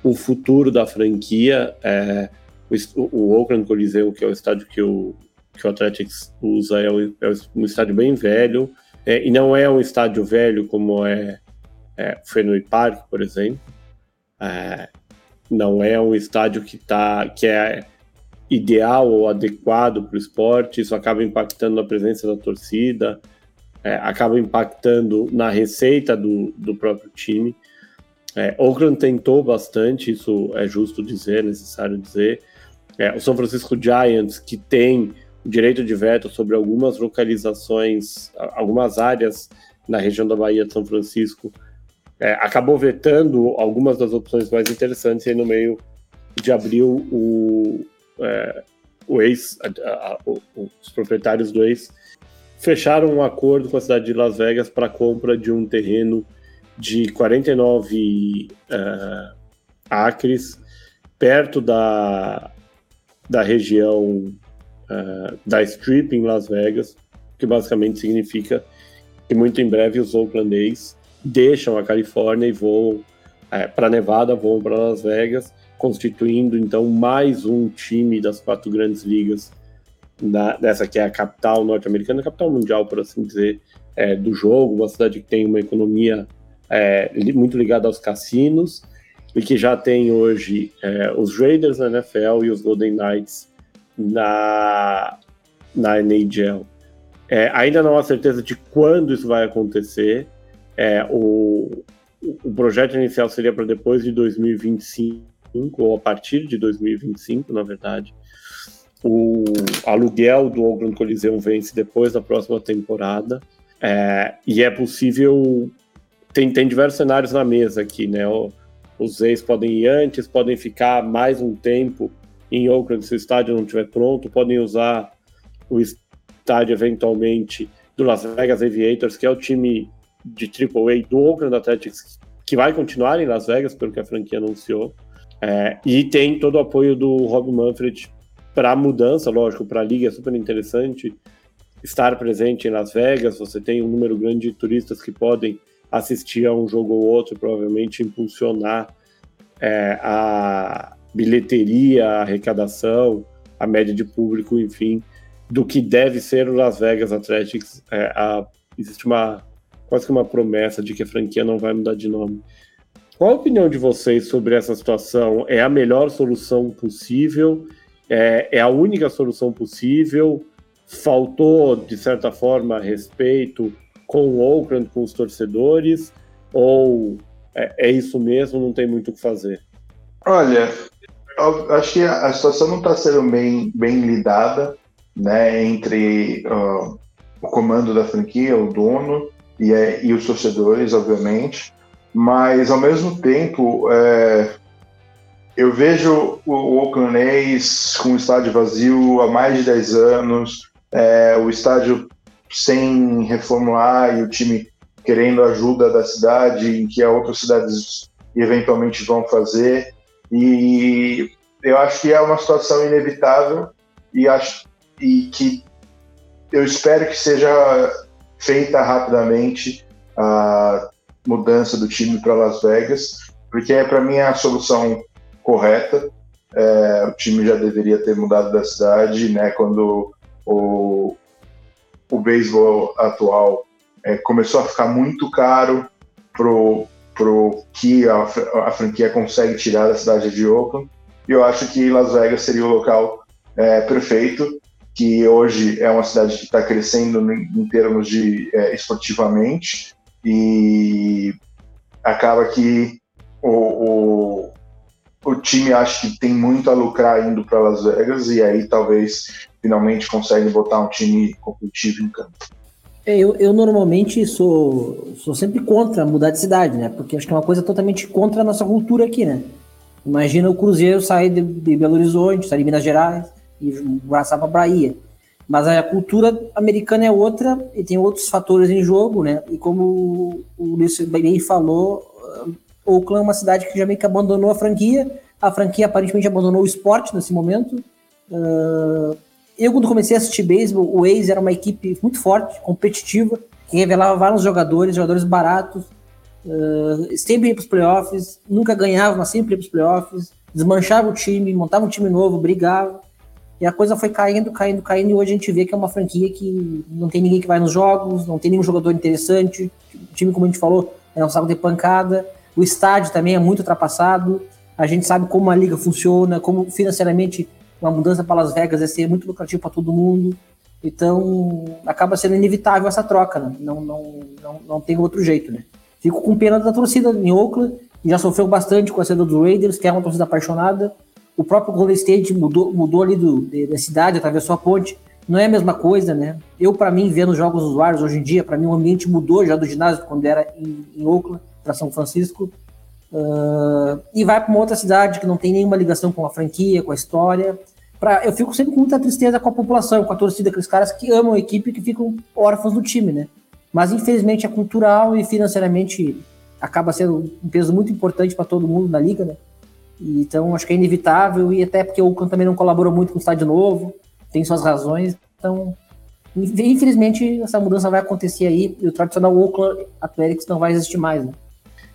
o futuro da franquia. É, o, o Oakland Coliseum, que é o estádio que o, que o Athletics usa, é, o, é um estádio bem velho, é, e não é um estádio velho como é, é Fenway Park, por exemplo. É, não é um estádio que, tá, que é ideal ou adequado para o esporte. Isso acaba impactando na presença da torcida, é, acaba impactando na receita do, do próprio time. É, Oakland tentou bastante, isso é justo dizer, necessário dizer. É, o São Francisco Giants, que tem direito de veto sobre algumas localizações, algumas áreas na região da Bahia de São Francisco, é, acabou vetando algumas das opções mais interessantes e no meio de abril o, é, o ex, a, a, os proprietários do ex fecharam um acordo com a cidade de Las Vegas para compra de um terreno de 49 é, acres perto da, da região uh, da Strip em Las Vegas, que basicamente significa que muito em breve os Oakland A's deixam a Califórnia e voam é, para Nevada, voam para Las Vegas, constituindo então mais um time das quatro grandes ligas da, dessa que é a capital norte-americana, capital mundial, por assim dizer, é, do jogo, uma cidade que tem uma economia é, muito ligada aos cassinos e que já tem hoje é, os Raiders na NFL e os Golden Knights na, na NHL. É, ainda não há certeza de quando isso vai acontecer. É, o, o projeto inicial seria para depois de 2025, ou a partir de 2025, na verdade. O aluguel do Oakland Coliseum vence depois da próxima temporada. É, e é possível. Tem, tem diversos cenários na mesa aqui, né? O, os ex podem ir antes, podem ficar mais um tempo em Oakland, se o estádio não estiver pronto, podem usar o estádio eventualmente do Las Vegas Aviators, que é o time de AAA do Oakland Athletics, que vai continuar em Las Vegas, pelo que a franquia anunciou. É, e tem todo o apoio do Rob Manfred para a mudança, lógico, para a liga é super interessante estar presente em Las Vegas. Você tem um número grande de turistas que podem assistir a um jogo ou outro, provavelmente impulsionar é, a, bilheteria, arrecadação, a média de público, enfim, do que deve ser o Las Vegas Athletics. É, a, existe uma quase que uma promessa de que a franquia não vai mudar de nome. Qual a opinião de vocês sobre essa situação? É a melhor solução possível? É, é a única solução possível? Faltou, de certa forma, respeito com o Oakland, com os torcedores? Ou é, é isso mesmo, não tem muito o que fazer? Olha, acho que a, situação não está sendo bem, bem lidada né, entre uh, o comando da franquia, o dono e, é, e os torcedores, obviamente, mas ao mesmo tempo é, eu vejo o, Oakland A's com o estádio vazio há mais de 10 anos, é, o estádio sem reformular e o time querendo ajuda da cidade, em que outras cidades eventualmente vão fazer. E eu acho que é uma situação inevitável e acho e que eu espero que seja feita rapidamente a mudança do time para Las Vegas, porque é para mim a solução correta. É, o time já deveria ter mudado da cidade, né? Quando o, o beisebol atual é, começou a ficar muito caro pro, pro que a, a franquia consegue tirar da cidade de Oakland. E eu acho que Las Vegas seria o local é, perfeito, que hoje é uma cidade que está crescendo em termos de é, esportivamente e acaba que o, o, o time acha que tem muito a lucrar indo para Las Vegas e aí talvez finalmente consegue botar um time competitivo em campo. É, eu, eu normalmente sou, sou sempre contra mudar de cidade, né? Porque acho que é uma coisa totalmente contra a nossa cultura aqui, né? Imagina o Cruzeiro sair de, de Belo Horizonte, sair de Minas Gerais e passar para Bahia. Mas a cultura americana é outra e tem outros fatores em jogo, né? E como o Luiz bem falou, Oakland é uma cidade que já meio que abandonou a franquia. A franquia aparentemente abandonou o esporte nesse momento. Uh, eu, quando comecei a assistir beisebol, o A's era uma equipe muito forte, competitiva, que revelava vários jogadores, jogadores baratos, uh, sempre ia para os playoffs, nunca ganhava, mas sempre ia para os playoffs, desmanchava o time, montava um time novo, brigava. E a coisa foi caindo, caindo, caindo, e hoje a gente vê que é uma franquia que não tem ninguém que vai nos jogos, não tem nenhum jogador interessante. O time, como a gente falou, é um saco de pancada. O estádio também é muito ultrapassado. A gente sabe como a liga funciona, como financeiramente uma mudança para Las Vegas é ser muito lucrativo para todo mundo. Então, acaba sendo inevitável essa troca, né? Não, não, não, não tem outro jeito, né? Fico com pena da torcida em Oakland, já sofreu bastante com a saída dos Raiders, que é uma torcida apaixonada. O próprio Golden State mudou, mudou ali do, da cidade, atravessou a ponte. Não é a mesma coisa, né? Eu, para mim, vendo jogos usuários hoje em dia, para mim o ambiente mudou já do ginásio quando era em, em Oakland para São Francisco. Uh, e vai para uma outra cidade que não tem nenhuma ligação com a franquia, com a história pra, eu fico sempre com muita tristeza com a população, com a torcida, aqueles caras que amam a equipe e que ficam órfãos do time, né? Mas infelizmente é cultural e financeiramente acaba sendo um peso muito importante para todo mundo na liga, né? Então acho que é inevitável e até porque o Oakland também não colabora muito com o estádio novo, tem suas razões, então infelizmente essa mudança vai acontecer aí e o tradicional Oakland Athletics não vai existir mais, né?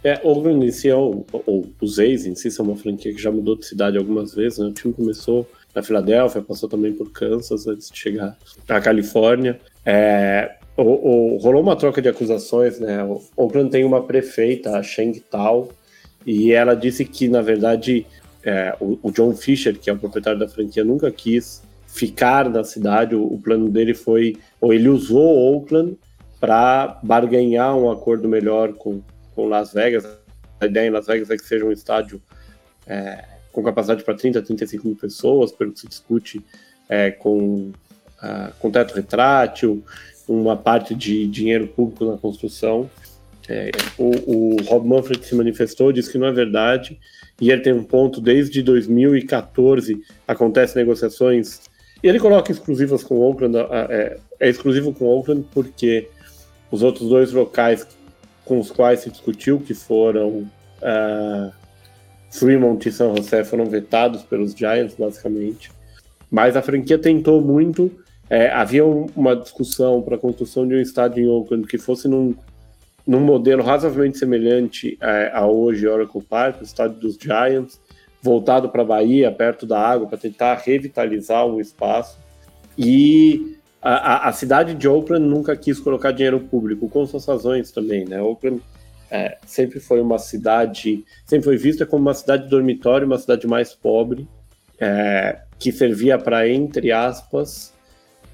É, Oakland em si, é o, o, os A's em si são uma franquia que já mudou de cidade algumas vezes, né? O time começou na Filadélfia, passou também por Kansas antes de chegar à Califórnia. É, o, o, rolou uma troca de acusações, né? O Oakland tem uma prefeita, a Sheng Tao, e ela disse que, na verdade, é, o, o, John Fisher, que é o proprietário da franquia, nunca quis ficar na cidade. O, o plano dele foi, ou ele usou Oakland para barganhar um acordo melhor com, com Las Vegas. A ideia em Las Vegas é que seja um estádio é, com capacidade para 30, 35 mil pessoas, pelo que se discute é, com, uh, com teto retrátil, uma parte de dinheiro público na construção. É, o, o Rob Manfred se manifestou, disse que não é verdade, e ele tem um ponto, desde 2014 acontecem negociações, e ele coloca exclusivas com Oakland, é, é exclusivo com Oakland porque os outros dois locais com os quais se discutiu, que foram uh, Fremont e San José foram vetados pelos Giants, basicamente. Mas a franquia tentou muito. É, havia um, uma discussão para a construção de um estádio em Oakland que fosse num, num modelo razoavelmente semelhante é, a hoje Oracle Park, o estádio dos Giants, voltado para a Bahia, perto da água, para tentar revitalizar um espaço. E a, a, a, cidade de Oakland nunca quis colocar dinheiro público, com suas razões também, né? Oakland é, sempre foi uma cidade, sempre foi vista como uma cidade dormitório, uma cidade mais pobre, é, que servia para, entre aspas,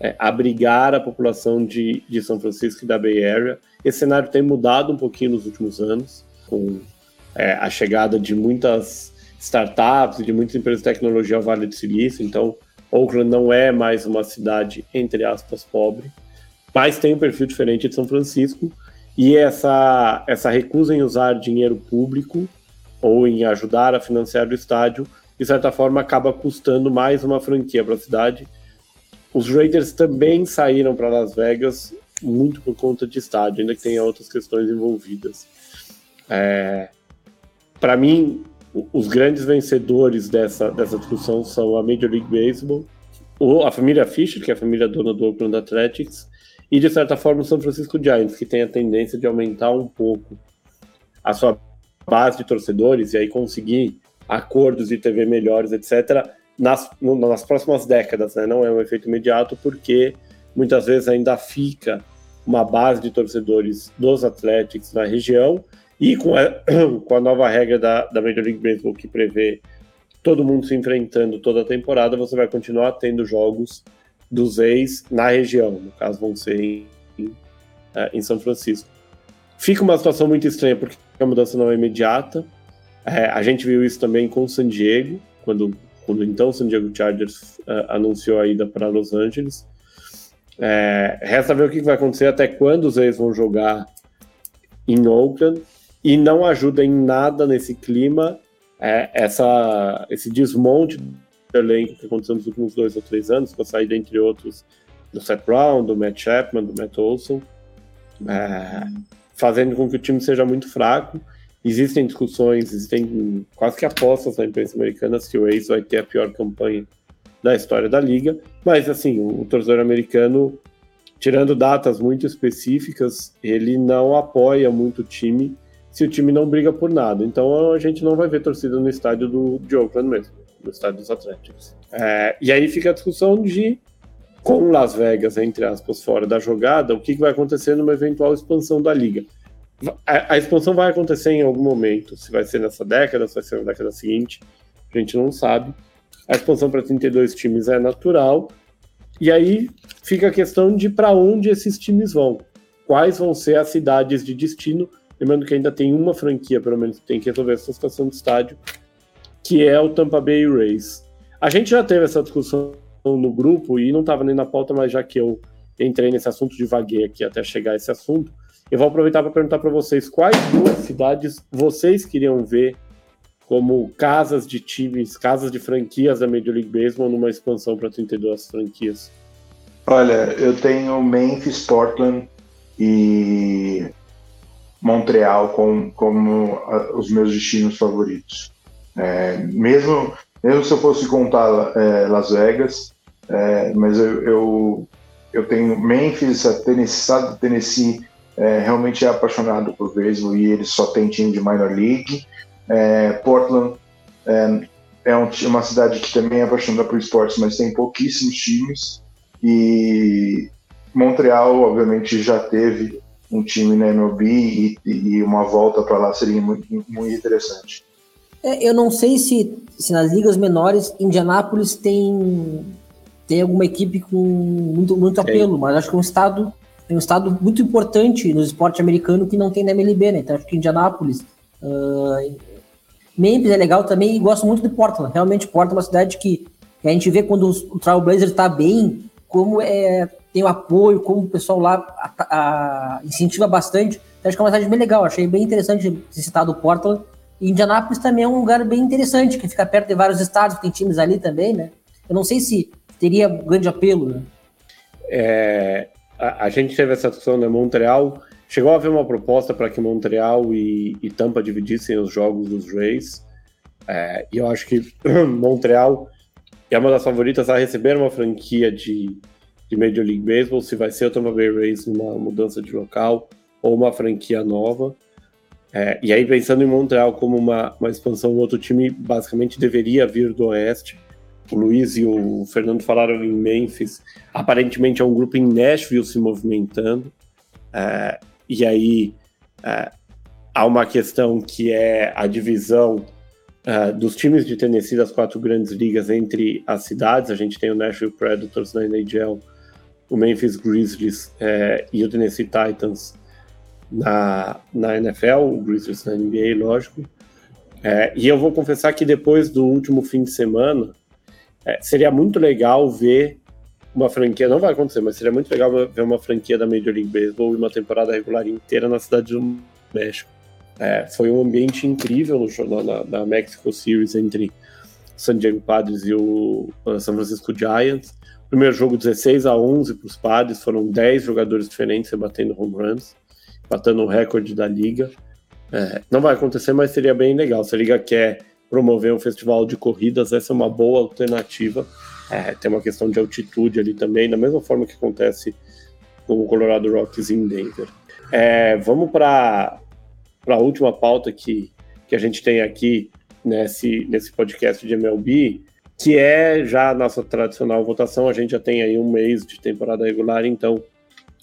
é, abrigar a população de, de São Francisco e da Bay Area. Esse cenário tem mudado um pouquinho nos últimos anos, com é, a chegada de muitas startups de muitas empresas de tecnologia ao Vale do Silício, então Oakland não é mais uma cidade, entre aspas, pobre, mas tem um perfil diferente de São Francisco, e essa, essa recusa em usar dinheiro público ou em ajudar a financiar o estádio, de certa forma, acaba custando mais uma franquia para a cidade. Os Raiders também saíram para Las Vegas muito por conta de estádio, ainda que tenha outras questões envolvidas. É, Para mim, os grandes vencedores dessa, dessa discussão são a Major League Baseball, a família Fisher, que é a família dona do Oakland Athletics, e de certa forma o São Francisco Giants, que tem a tendência de aumentar um pouco a sua base de torcedores e aí conseguir acordos de TV melhores, etc., nas, nas próximas décadas, né? Não é um efeito imediato, porque muitas vezes ainda fica uma base de torcedores dos Athletics na região e com a, com a nova regra da, da Major League Baseball que prevê todo mundo se enfrentando toda a temporada, você vai continuar tendo jogos dos ex na região, no caso vão ser em, em, é, em São Francisco. Fica uma situação muito estranha porque a mudança não é imediata. É, a gente viu isso também com San Diego, quando, quando então o San Diego Chargers uh, anunciou a ida para Los Angeles. É, resta ver o que vai acontecer, até quando os ex vão jogar em Oakland, e não ajuda em nada nesse clima é, essa, esse desmonte do elenco que aconteceu nos últimos dois ou três anos, com a saída, entre outros, do Seth Brown, do Matt Chapman, do Matt Olson, é, fazendo com que o time seja muito fraco. Existem discussões, existem quase que apostas na imprensa americana se o Ace vai ter a pior campanha da história da liga, mas assim, o, o torcedor americano, tirando datas muito específicas, ele não apoia muito o time se o time não briga por nada. Então a gente não vai ver torcida no estádio do, de Oakland mesmo, no estádio dos Atléticos. É, e aí fica a discussão de, com Las Vegas, entre aspas, fora da jogada, o que, que vai acontecer numa eventual expansão da liga. A, a, expansão vai acontecer em algum momento, se vai ser nessa década, se vai ser na década seguinte, a gente não sabe. A expansão para 32 times é natural. E aí fica a questão de para onde esses times vão. Quais vão ser as cidades de destino. Lembrando que ainda tem uma franquia, pelo menos, que tem que resolver essa situação do estádio, que é o Tampa Bay Rays. A gente já teve essa discussão no grupo e não estava nem na pauta, mas já que eu entrei nesse assunto, devaguei aqui até chegar a esse assunto, eu vou aproveitar para perguntar para vocês quais duas cidades vocês queriam ver como casas de times, casas de franquias da Major League Baseball numa expansão para 32 franquias? Olha, eu tenho Memphis, Portland e Montreal como, como os meus destinos favoritos. É, mesmo, mesmo se eu fosse contar é, Las Vegas, é, mas eu, eu, eu, tenho Memphis, a Tennessee, de Tennessee é, realmente é apaixonado por beisebol e eles só tem time de minor league. É, Portland é, é um, uma cidade que também é apaixonada por esportes, mas tem pouquíssimos times. E Montreal, obviamente, já teve um time na MLB e, e uma volta para lá seria muito, muito interessante. É, eu não sei se, se nas ligas menores Indianápolis tem, tem alguma equipe com muito, muito apelo, mas acho que é um estado é um estado muito importante no esporte americano que não tem na MLB, né? Então acho que Indianápolis, uh, Memphis é legal também e gosto muito de Portland. Realmente, Portland é uma cidade que, que a gente vê quando o Trailblazer está bem, como é, tem o apoio, como o pessoal lá a, a, incentiva bastante. Então, acho que é uma cidade bem legal. Achei bem interessante ter citado o Portland. E Indianápolis também é um lugar bem interessante, que fica perto de vários estados, tem times ali também, né? Eu não sei se teria grande apelo, né? É, a, a gente teve essa discussão, né? Montreal Chegou a haver uma proposta para que Montreal e, e, Tampa dividissem os jogos dos Rays. É, e eu acho que Montreal é uma das favoritas a receber uma franquia de, de Major League Baseball, se vai ser o Tampa Bay Rays numa mudança de local ou uma franquia nova. É, e aí, pensando em Montreal como uma, uma expansão, o outro time basicamente deveria vir do Oeste. O Luiz e o Fernando falaram em Memphis. Aparentemente é um grupo em Nashville se movimentando. É, e aí é, há uma questão que é a divisão é, dos times de Tennessee das quatro grandes ligas entre as cidades. A gente tem o Nashville Predators na NHL, o Memphis Grizzlies é, e o Tennessee Titans na, na NFL, o Grizzlies na NBA, lógico. É, e eu vou confessar que depois do último fim de semana, é, seria muito legal ver uma franquia, não vai acontecer, mas seria muito legal ver uma franquia da Major League Baseball e uma temporada regular inteira na cidade do México. É, foi um ambiente incrível no, na, na Mexico Series entre San Diego Padres e o San Francisco Giants, Primeiro jogo 16 a 11 para os padres, foram 10 jogadores diferentes rebatendo home runs, batendo o recorde da liga. É, não vai acontecer, mas seria bem legal. Se a liga quer promover um festival de corridas, essa é uma boa alternativa. É, tem uma questão de altitude ali também, da mesma forma que acontece com o Colorado Rockies em Denver. É, vamos para a última pauta que, que a gente tem aqui nesse, nesse podcast de MLB, que é já a nossa tradicional votação. A gente já tem aí um mês de temporada regular, então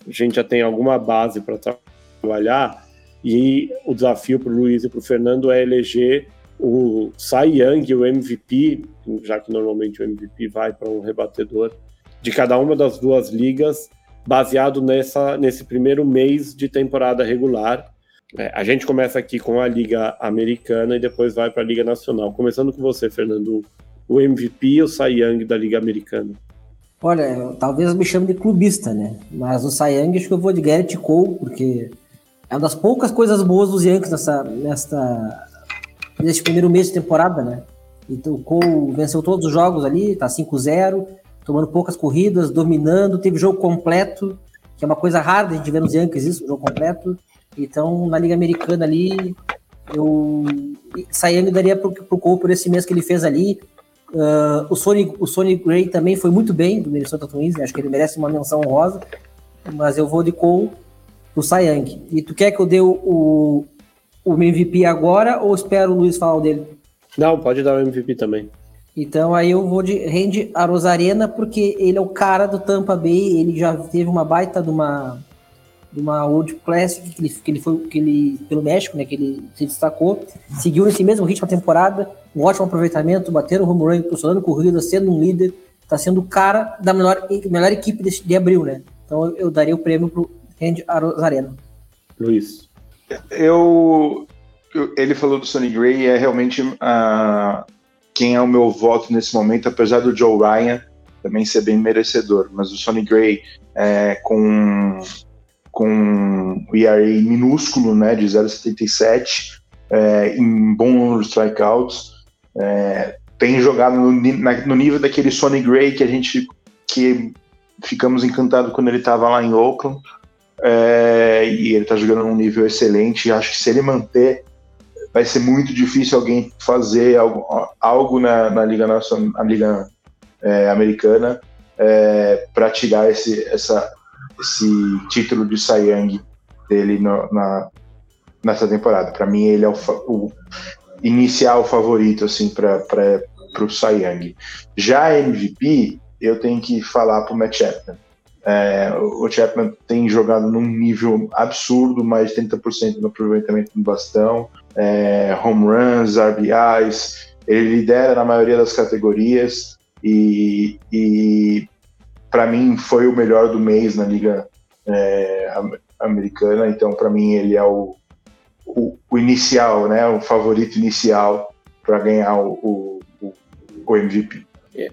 a gente já tem alguma base para trabalhar. E o desafio para o Luiz e para o Fernando é eleger o Cy Young, o MVP, já que normalmente o MVP vai para um rebatedor, de cada uma das duas ligas, baseado nessa, nesse primeiro mês de temporada regular. É, a gente começa aqui com a Liga Americana e depois vai para a Liga Nacional. Começando com você, Fernando, o MVP e o Cy Young da Liga Americana? Olha, talvez me chame de clubista, né? Mas o Cy Young acho que eu vou de Garrett Cole, porque é uma das poucas coisas boas dos Yankees nessa, nessa, nesse primeiro mês de temporada, né? Então o Cole venceu todos os jogos ali, tá 5-0, tomando poucas corridas, dominando, teve jogo completo, que é uma coisa rara a gente ver nos Yankees isso, jogo completo. Então, na Liga Americana ali, eu Sayang daria pro, pro Cole por esse mês que ele fez ali. Uh, o, Sony, o Sony Gray também foi muito bem do Minnesota Twins, acho que ele merece uma menção honrosa, mas eu vou de Cole pro Sayang. E tu quer que eu dê o, o MVP agora ou espero o Luiz falar dele? Não, pode dar o MVP também. Então aí eu vou de Randy Arozarena, porque ele é o cara do Tampa Bay, ele já teve uma baita de uma, de uma World Classic que ele, que ele foi que ele, pelo México, né? Que ele se destacou, seguiu nesse mesmo ritmo a temporada, um ótimo aproveitamento, bateram o home run, posicionando corrida, sendo um líder, tá sendo o cara da melhor, melhor equipe de, de abril, né? Então eu, eu daria o prêmio pro Randy Arozarena. Luiz. Eu, eu, ele falou do Sonny Gray é realmente uh, quem é o meu voto nesse momento, apesar do Joe Ryan também ser bem merecedor, mas o Sonny Gray é, com com o ERA minúsculo, né, de 0,77, é, em bom número de strikeouts, é, tem jogado no, na, no, nível daquele Sonny Gray que a gente que ficamos encantados quando ele estava lá em Oakland, é, e ele está jogando num nível excelente. Acho que se ele manter, vai ser muito difícil alguém fazer algo, algo na, na Liga, Nacional, na Liga é, Americana é, para tirar esse, essa, esse título de Cy Young dele no, na, nessa temporada. Para mim, ele é o, o inicial favorito assim, para o Cy Young. Já MVP, eu tenho que falar para o Matt Chapman. É, o Chapman tem jogado num nível absurdo, mais de 30% no aproveitamento do bastão, é, home runs, RBIs, ele lidera na maioria das categorias e, e para mim foi o melhor do mês na liga é, americana, então para mim ele é o, o, o, inicial, né, o favorito inicial para ganhar o, o, o MVP.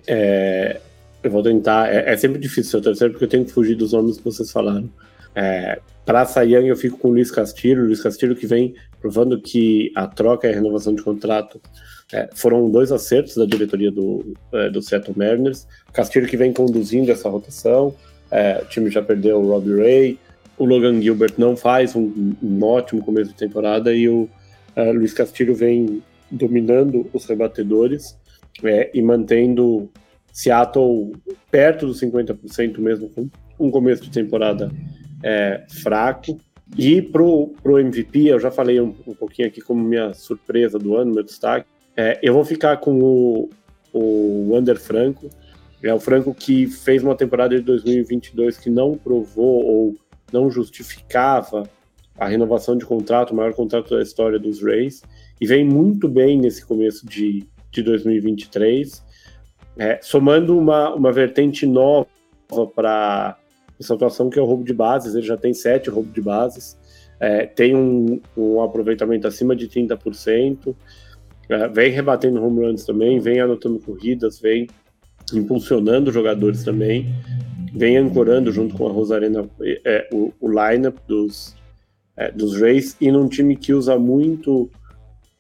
É, eu vou tentar. É, é sempre difícil o terceiro, porque eu tenho que fugir dos nomes que vocês falaram. É, para Sayang, eu fico com o Luiz Castilho. Luiz Castilho que vem provando que a troca e a renovação de contrato é, foram dois acertos da diretoria do, é, do Seattle Mariners. Castilho que vem conduzindo essa rotação. É, o time já perdeu o Robbie Ray. O Logan Gilbert não faz um, um ótimo começo de temporada e o é, Luiz Castilho vem dominando os rebatedores é, e mantendo Seattle perto dos 50% mesmo, com um começo de temporada é, fraco. E pro, pro MVP, eu já falei um, um, pouquinho aqui como minha surpresa do ano, meu destaque. É, eu vou ficar com o, o Wander Franco. É o Franco que fez uma temporada de 2022 que não provou ou não justificava a renovação de contrato, o maior contrato da história dos Rays, e vem muito bem nesse começo de, de 2023. É, somando uma, uma vertente nova para essa atuação, que é o roubo de bases, ele já tem sete roubos de bases, é, tem um, um, aproveitamento acima de 30%, é, vem rebatendo home runs também, vem anotando corridas, vem impulsionando jogadores também, vem ancorando junto com a Rosarena é, o, o lineup dos, é, dos Rays, e num time que usa muito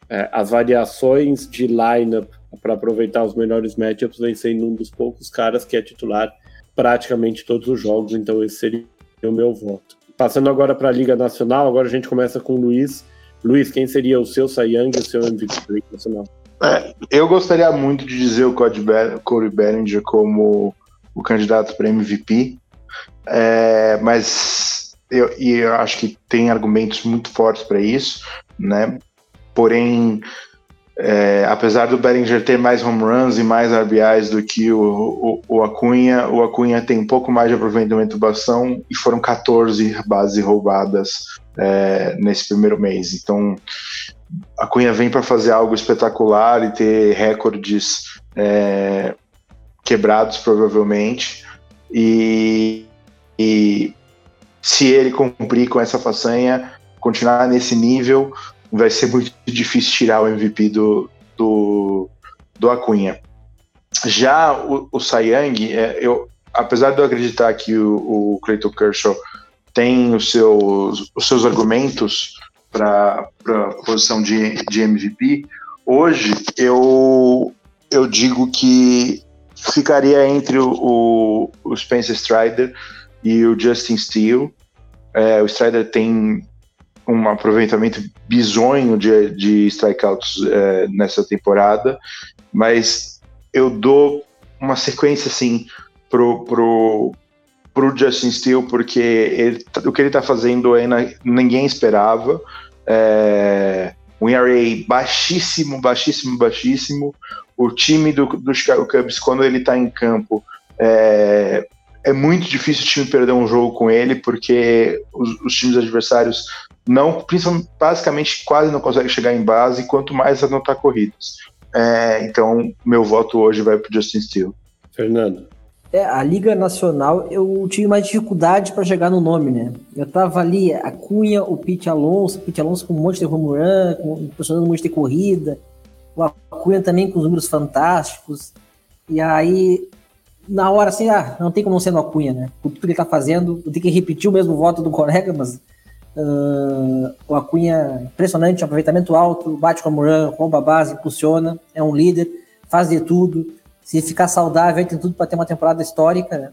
é, as variações de lineup para aproveitar os melhores matchups, vem sendo um dos poucos caras que é titular praticamente todos os jogos, então esse seria o meu voto. Passando agora para a Liga Nacional, agora a gente começa com o Luiz. Luiz, quem seria o seu Young e o seu MVP Nacional? É, eu gostaria muito de dizer o Corey Bellinger como o candidato para MVP, é, mas eu, eu acho que tem argumentos muito fortes para isso, né? Porém, é, apesar do Bellinger ter mais home runs e mais RBIs do que o, o, o, Acunha, o Acunha tem um pouco mais de aproveitamento de bastão e foram 14 bases roubadas é, nesse primeiro mês. Então, a Cunha vem para fazer algo espetacular e ter recordes é, quebrados, provavelmente. E, e se ele cumprir com essa façanha, continuar nesse nível, vai ser muito difícil tirar o MVP do, do, do Acunha. Já o, o Sayang, é, eu, apesar de eu acreditar que o, o Clayton Kershaw tem os seus, os seus argumentos para a posição de, de MVP, hoje eu, eu digo que ficaria entre o, o, Spencer Strider e o Justin Steele. É, o Strider tem um aproveitamento bizonho de, de strikeouts é, nessa temporada, mas eu dou uma sequência assim pro, pro, pro Justin Steele, porque ele, o que ele está fazendo ainda ninguém esperava. É, um ERA baixíssimo, baixíssimo, baixíssimo. O time do, do Chicago Cubs, quando ele está em campo, é, é muito difícil o time perder um jogo com ele, porque os, os times adversários não, basicamente quase não consegue chegar em base, quanto mais anotar corridas. É, então, meu voto hoje vai para Justin Steele. Fernando. É, a Liga Nacional eu tive mais dificuldade para chegar no nome, né? Eu tava ali, a Cunha, o Pete Alonso, o Pete Alonso com um monte de home run, com, um monte de corrida, o Acunha também com os números fantásticos. E aí, na hora assim, ah, não tem como não ser no Acunha, né? Por tudo que ele tá fazendo, eu tenho que repetir o mesmo voto do colega, mas Uh, o Acunha, impressionante, aproveitamento alto, bate com a Moran, rouba a base, impulsiona, é um líder, faz de tudo. Se ficar saudável, tem tudo para ter uma temporada histórica. Né?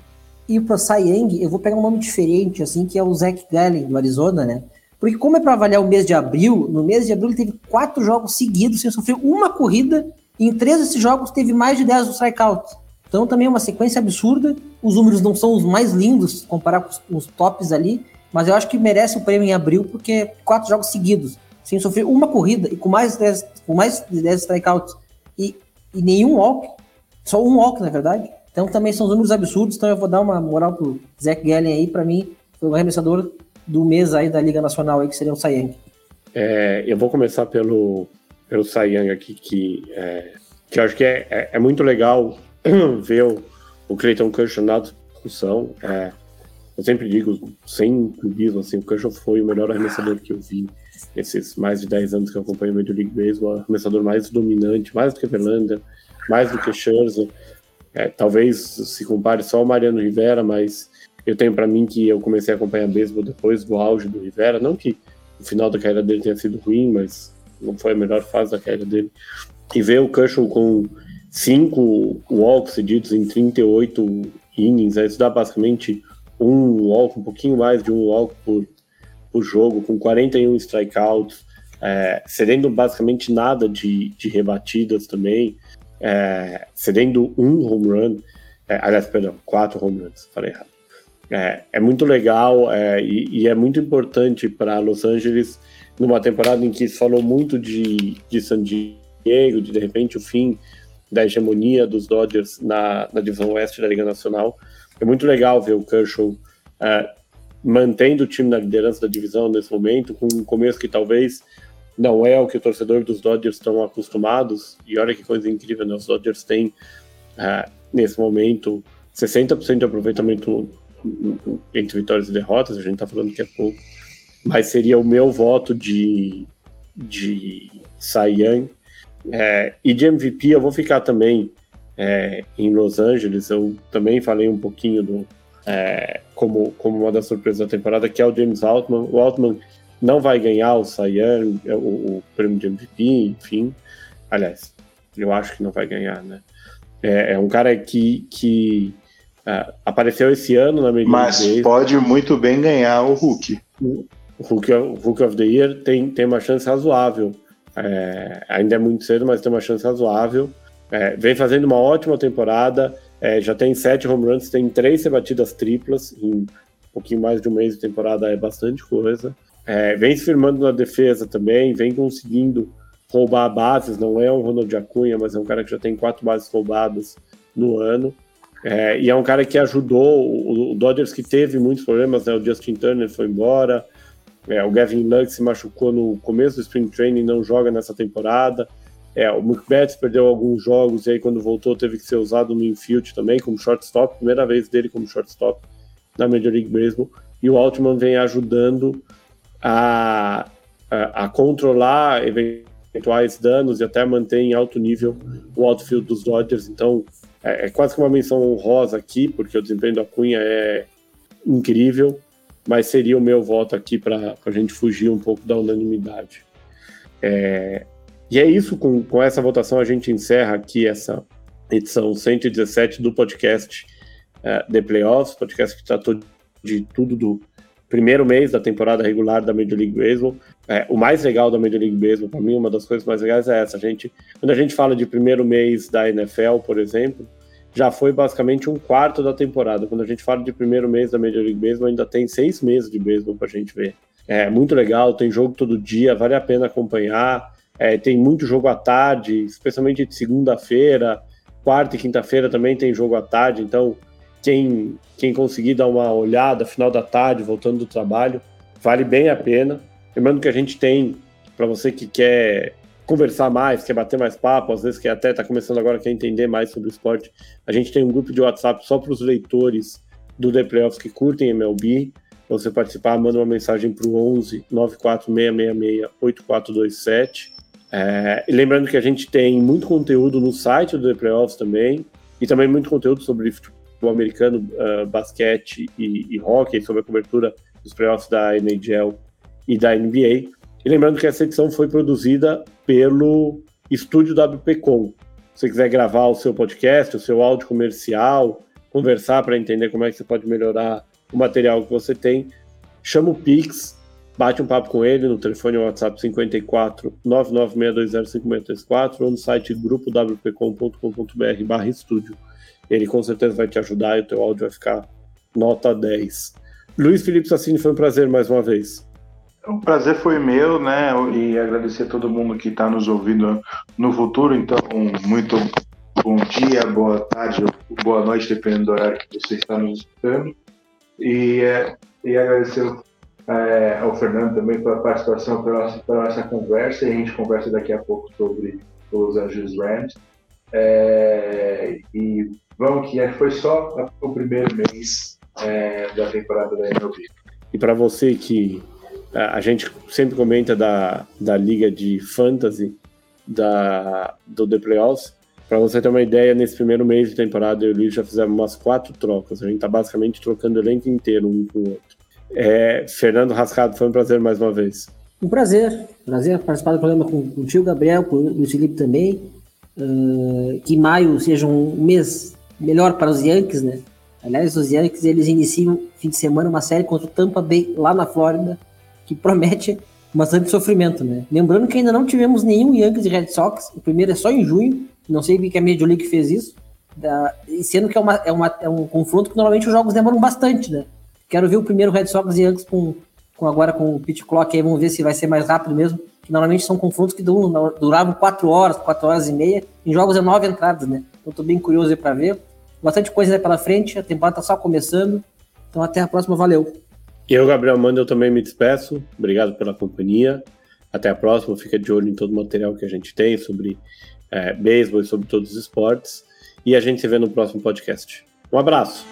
E para Cy Young, eu vou pegar um nome diferente, assim, que é o Zach Gallen, do Arizona, né? Porque como é para avaliar o mês de abril, no mês de abril ele teve quatro jogos seguidos sem sofrer uma corrida, e em três desses jogos teve mais de 10 strikeouts. Então também é uma sequência absurda, os números não são os mais lindos, comparar com os, com os tops ali, mas eu acho que merece o prêmio em abril, porque quatro jogos seguidos, sem sofrer uma corrida e com mais de 10, com mais de 10 strikeouts e, e nenhum walk, só um walk, na verdade. Então também são números absurdos, então eu vou dar uma moral pro Zach Gallen aí, para mim, foi o arremessador do mês aí da Liga Nacional aí, que seria o Sayang. É, eu vou começar pelo, pelo Sayang aqui, que, é, que eu acho que é, é, é muito legal ver o, o Clayton Kershaw na discussão. É, eu sempre digo, sem clubismo, assim, o Kershaw foi o melhor arremessador que eu vi nesses mais de 10 anos que eu acompanho o Major League Baseball, arremessador mais dominante, mais do que Verlander, mais do que Scherzer. É, talvez se compare só ao Mariano Rivera, mas eu tenho para mim que eu comecei a acompanhar beisebol depois do auge do Rivera, não que o final da carreira dele tenha sido ruim, mas não foi a melhor fase da carreira dele. E ver o Kershaw com cinco walks cedidos em 38 innings, isso dá basicamente um walk, um pouquinho mais de um walk por, por jogo, com 41 strikeouts, é, cedendo basicamente nada de, de rebatidas também, é, cedendo um home run, é, aliás, perdão, quatro home runs, falei errado. É, é muito legal é, e, e, é muito importante para Los Angeles numa temporada em que se falou muito de, de San Diego, de de repente o fim da hegemonia dos Dodgers na, na divisão oeste da Liga Nacional é muito legal ver o Kershaw é, mantendo o time na liderança da divisão nesse momento, com um começo que talvez não é o que o torcedor dos Dodgers estão acostumados. E olha que coisa incrível, né? Os Dodgers têm, é, nesse momento, 60% de aproveitamento entre vitórias e derrotas, a gente está falando que é pouco. Mas seria o meu voto de, de Cy Young. É, e de MVP eu vou ficar também é, em Los Angeles. Eu também falei um pouquinho do é, como, como uma das surpresas da temporada, que é o James Altman. O Altman não vai ganhar o Cy Young, o, o prêmio de MVP, enfim. Aliás, eu acho que não vai ganhar, né? É, é um cara que, que é, apareceu esse ano na Major Mas pode muito bem ganhar o Hulk. O Hulk, Hulk of the Year tem, tem uma chance razoável. É, ainda é muito cedo, mas tem uma chance razoável. É, vem fazendo uma ótima temporada. É, já tem sete home runs, tem três rebatidas triplas. Em um pouquinho mais de um mês de temporada é bastante coisa. É, vem se firmando na defesa também, vem conseguindo roubar bases. Não é um Ronald Acunha, mas é um cara que já tem quatro bases roubadas no ano. É, e é um cara que ajudou o, o, Dodgers que teve muitos problemas, né? O Justin Turner foi embora, é, o Gavin Lux se machucou no começo do Spring Training, não joga nessa temporada. É, o Mookie perdeu alguns jogos e aí quando voltou teve que ser usado no infield também como shortstop, primeira vez dele como shortstop na Major League Baseball. E o Altman vem ajudando a, a, a controlar eventuais danos e até manter em alto nível o outfield dos Dodgers. Então é, é quase que uma menção honrosa aqui, porque o desempenho da Cunha é incrível, mas seria o meu voto aqui para a gente fugir um pouco da unanimidade. É, e é isso, com, com essa votação a gente encerra aqui essa edição 117 do podcast uh, The Playoffs, podcast que tratou de tudo do primeiro mês da temporada regular da Major League Baseball. É, o mais legal da Major League Baseball, para mim, uma das coisas mais legais é essa. A gente, quando a gente fala de primeiro mês da NFL, por exemplo, já foi basicamente um quarto da temporada. Quando a gente fala de primeiro mês da Major League Baseball, ainda tem seis meses de beisebol para a gente ver. É muito legal, tem jogo todo dia, vale a pena acompanhar. É, tem muito jogo à tarde, especialmente de segunda-feira, quarta e quinta-feira também tem jogo à tarde. Então, quem, quem conseguir dar uma olhada final da tarde, voltando do trabalho, vale bem a pena. Lembrando que a gente tem, para você que quer conversar mais, quer bater mais papo, às vezes que até está começando agora, quer entender mais sobre o esporte, a gente tem um grupo de WhatsApp só para os leitores do The Playoffs que curtem MLB. Pra você participar, manda uma mensagem para o 11 94666 8427. É, e lembrando que a gente tem muito conteúdo no site do The Playoffs também, e também muito conteúdo sobre futebol americano, uh, basquete e, e hockey, sobre a cobertura dos playoffs da NHL e da NBA. E lembrando que essa edição foi produzida pelo estúdio WPcom. Se você quiser gravar o seu podcast, o seu áudio comercial, conversar para entender como é que você pode melhorar o material que você tem, chama o Pix, bate um papo com ele no telefone WhatsApp 54 996205634 ou no site grupowpcom.com.br barra estúdio. Ele com certeza vai te ajudar e o teu áudio vai ficar nota 10. Luiz Felipe Sassini, foi um prazer mais uma vez. O prazer foi meu, né? E agradecer a todo mundo que está nos ouvindo no futuro. Então, muito bom dia, boa tarde, boa noite, dependendo do horário que você está nos escutando. E, é, e agradecer é, ao Fernando também pela participação, pela, pela essa conversa. E a gente conversa daqui a pouco sobre os Anjos Rams. É, e vamos que foi só o primeiro mês é, da temporada da MLB. E para você que a gente sempre comenta da, da liga de fantasy da, do The Playoffs. Para você ter uma ideia, nesse primeiro mês de temporada, eu e o Luiz já fizemos umas quatro trocas. A gente está basicamente trocando o elenco inteiro um com o outro. É, Fernando Rascado, foi um prazer mais uma vez. Um prazer. Prazer participar do programa com, contigo, Gabriel, com o Luiz Felipe também. Uh, que maio seja um mês melhor para os Yankees, né? Aliás, os Yankees eles iniciam fim de semana uma série contra o Tampa Bay lá na Flórida que promete bastante sofrimento, né? Lembrando que ainda não tivemos nenhum Yankees e Red Sox, o primeiro é só em junho, não sei que a Major League fez isso, da, sendo que é, uma, é, uma, é um confronto que normalmente os jogos demoram bastante, né? Quero ver o primeiro Red Sox e Yankees com, com agora com o pitch clock aí, vamos ver se vai ser mais rápido mesmo, que normalmente são confrontos que duram, duravam 4 horas, 4 horas e meia, em jogos é 9 entradas, né? Então tô bem curioso aí pra ver. Bastante coisa aí pela frente, a temporada tá só começando, então até a próxima, valeu! Eu, Gabriel Manda, eu também me despeço. Obrigado pela companhia. Até a próxima. Fica de olho em todo o material que a gente tem sobre é, beisebol e sobre todos os esportes. E a gente se vê no próximo podcast. Um abraço.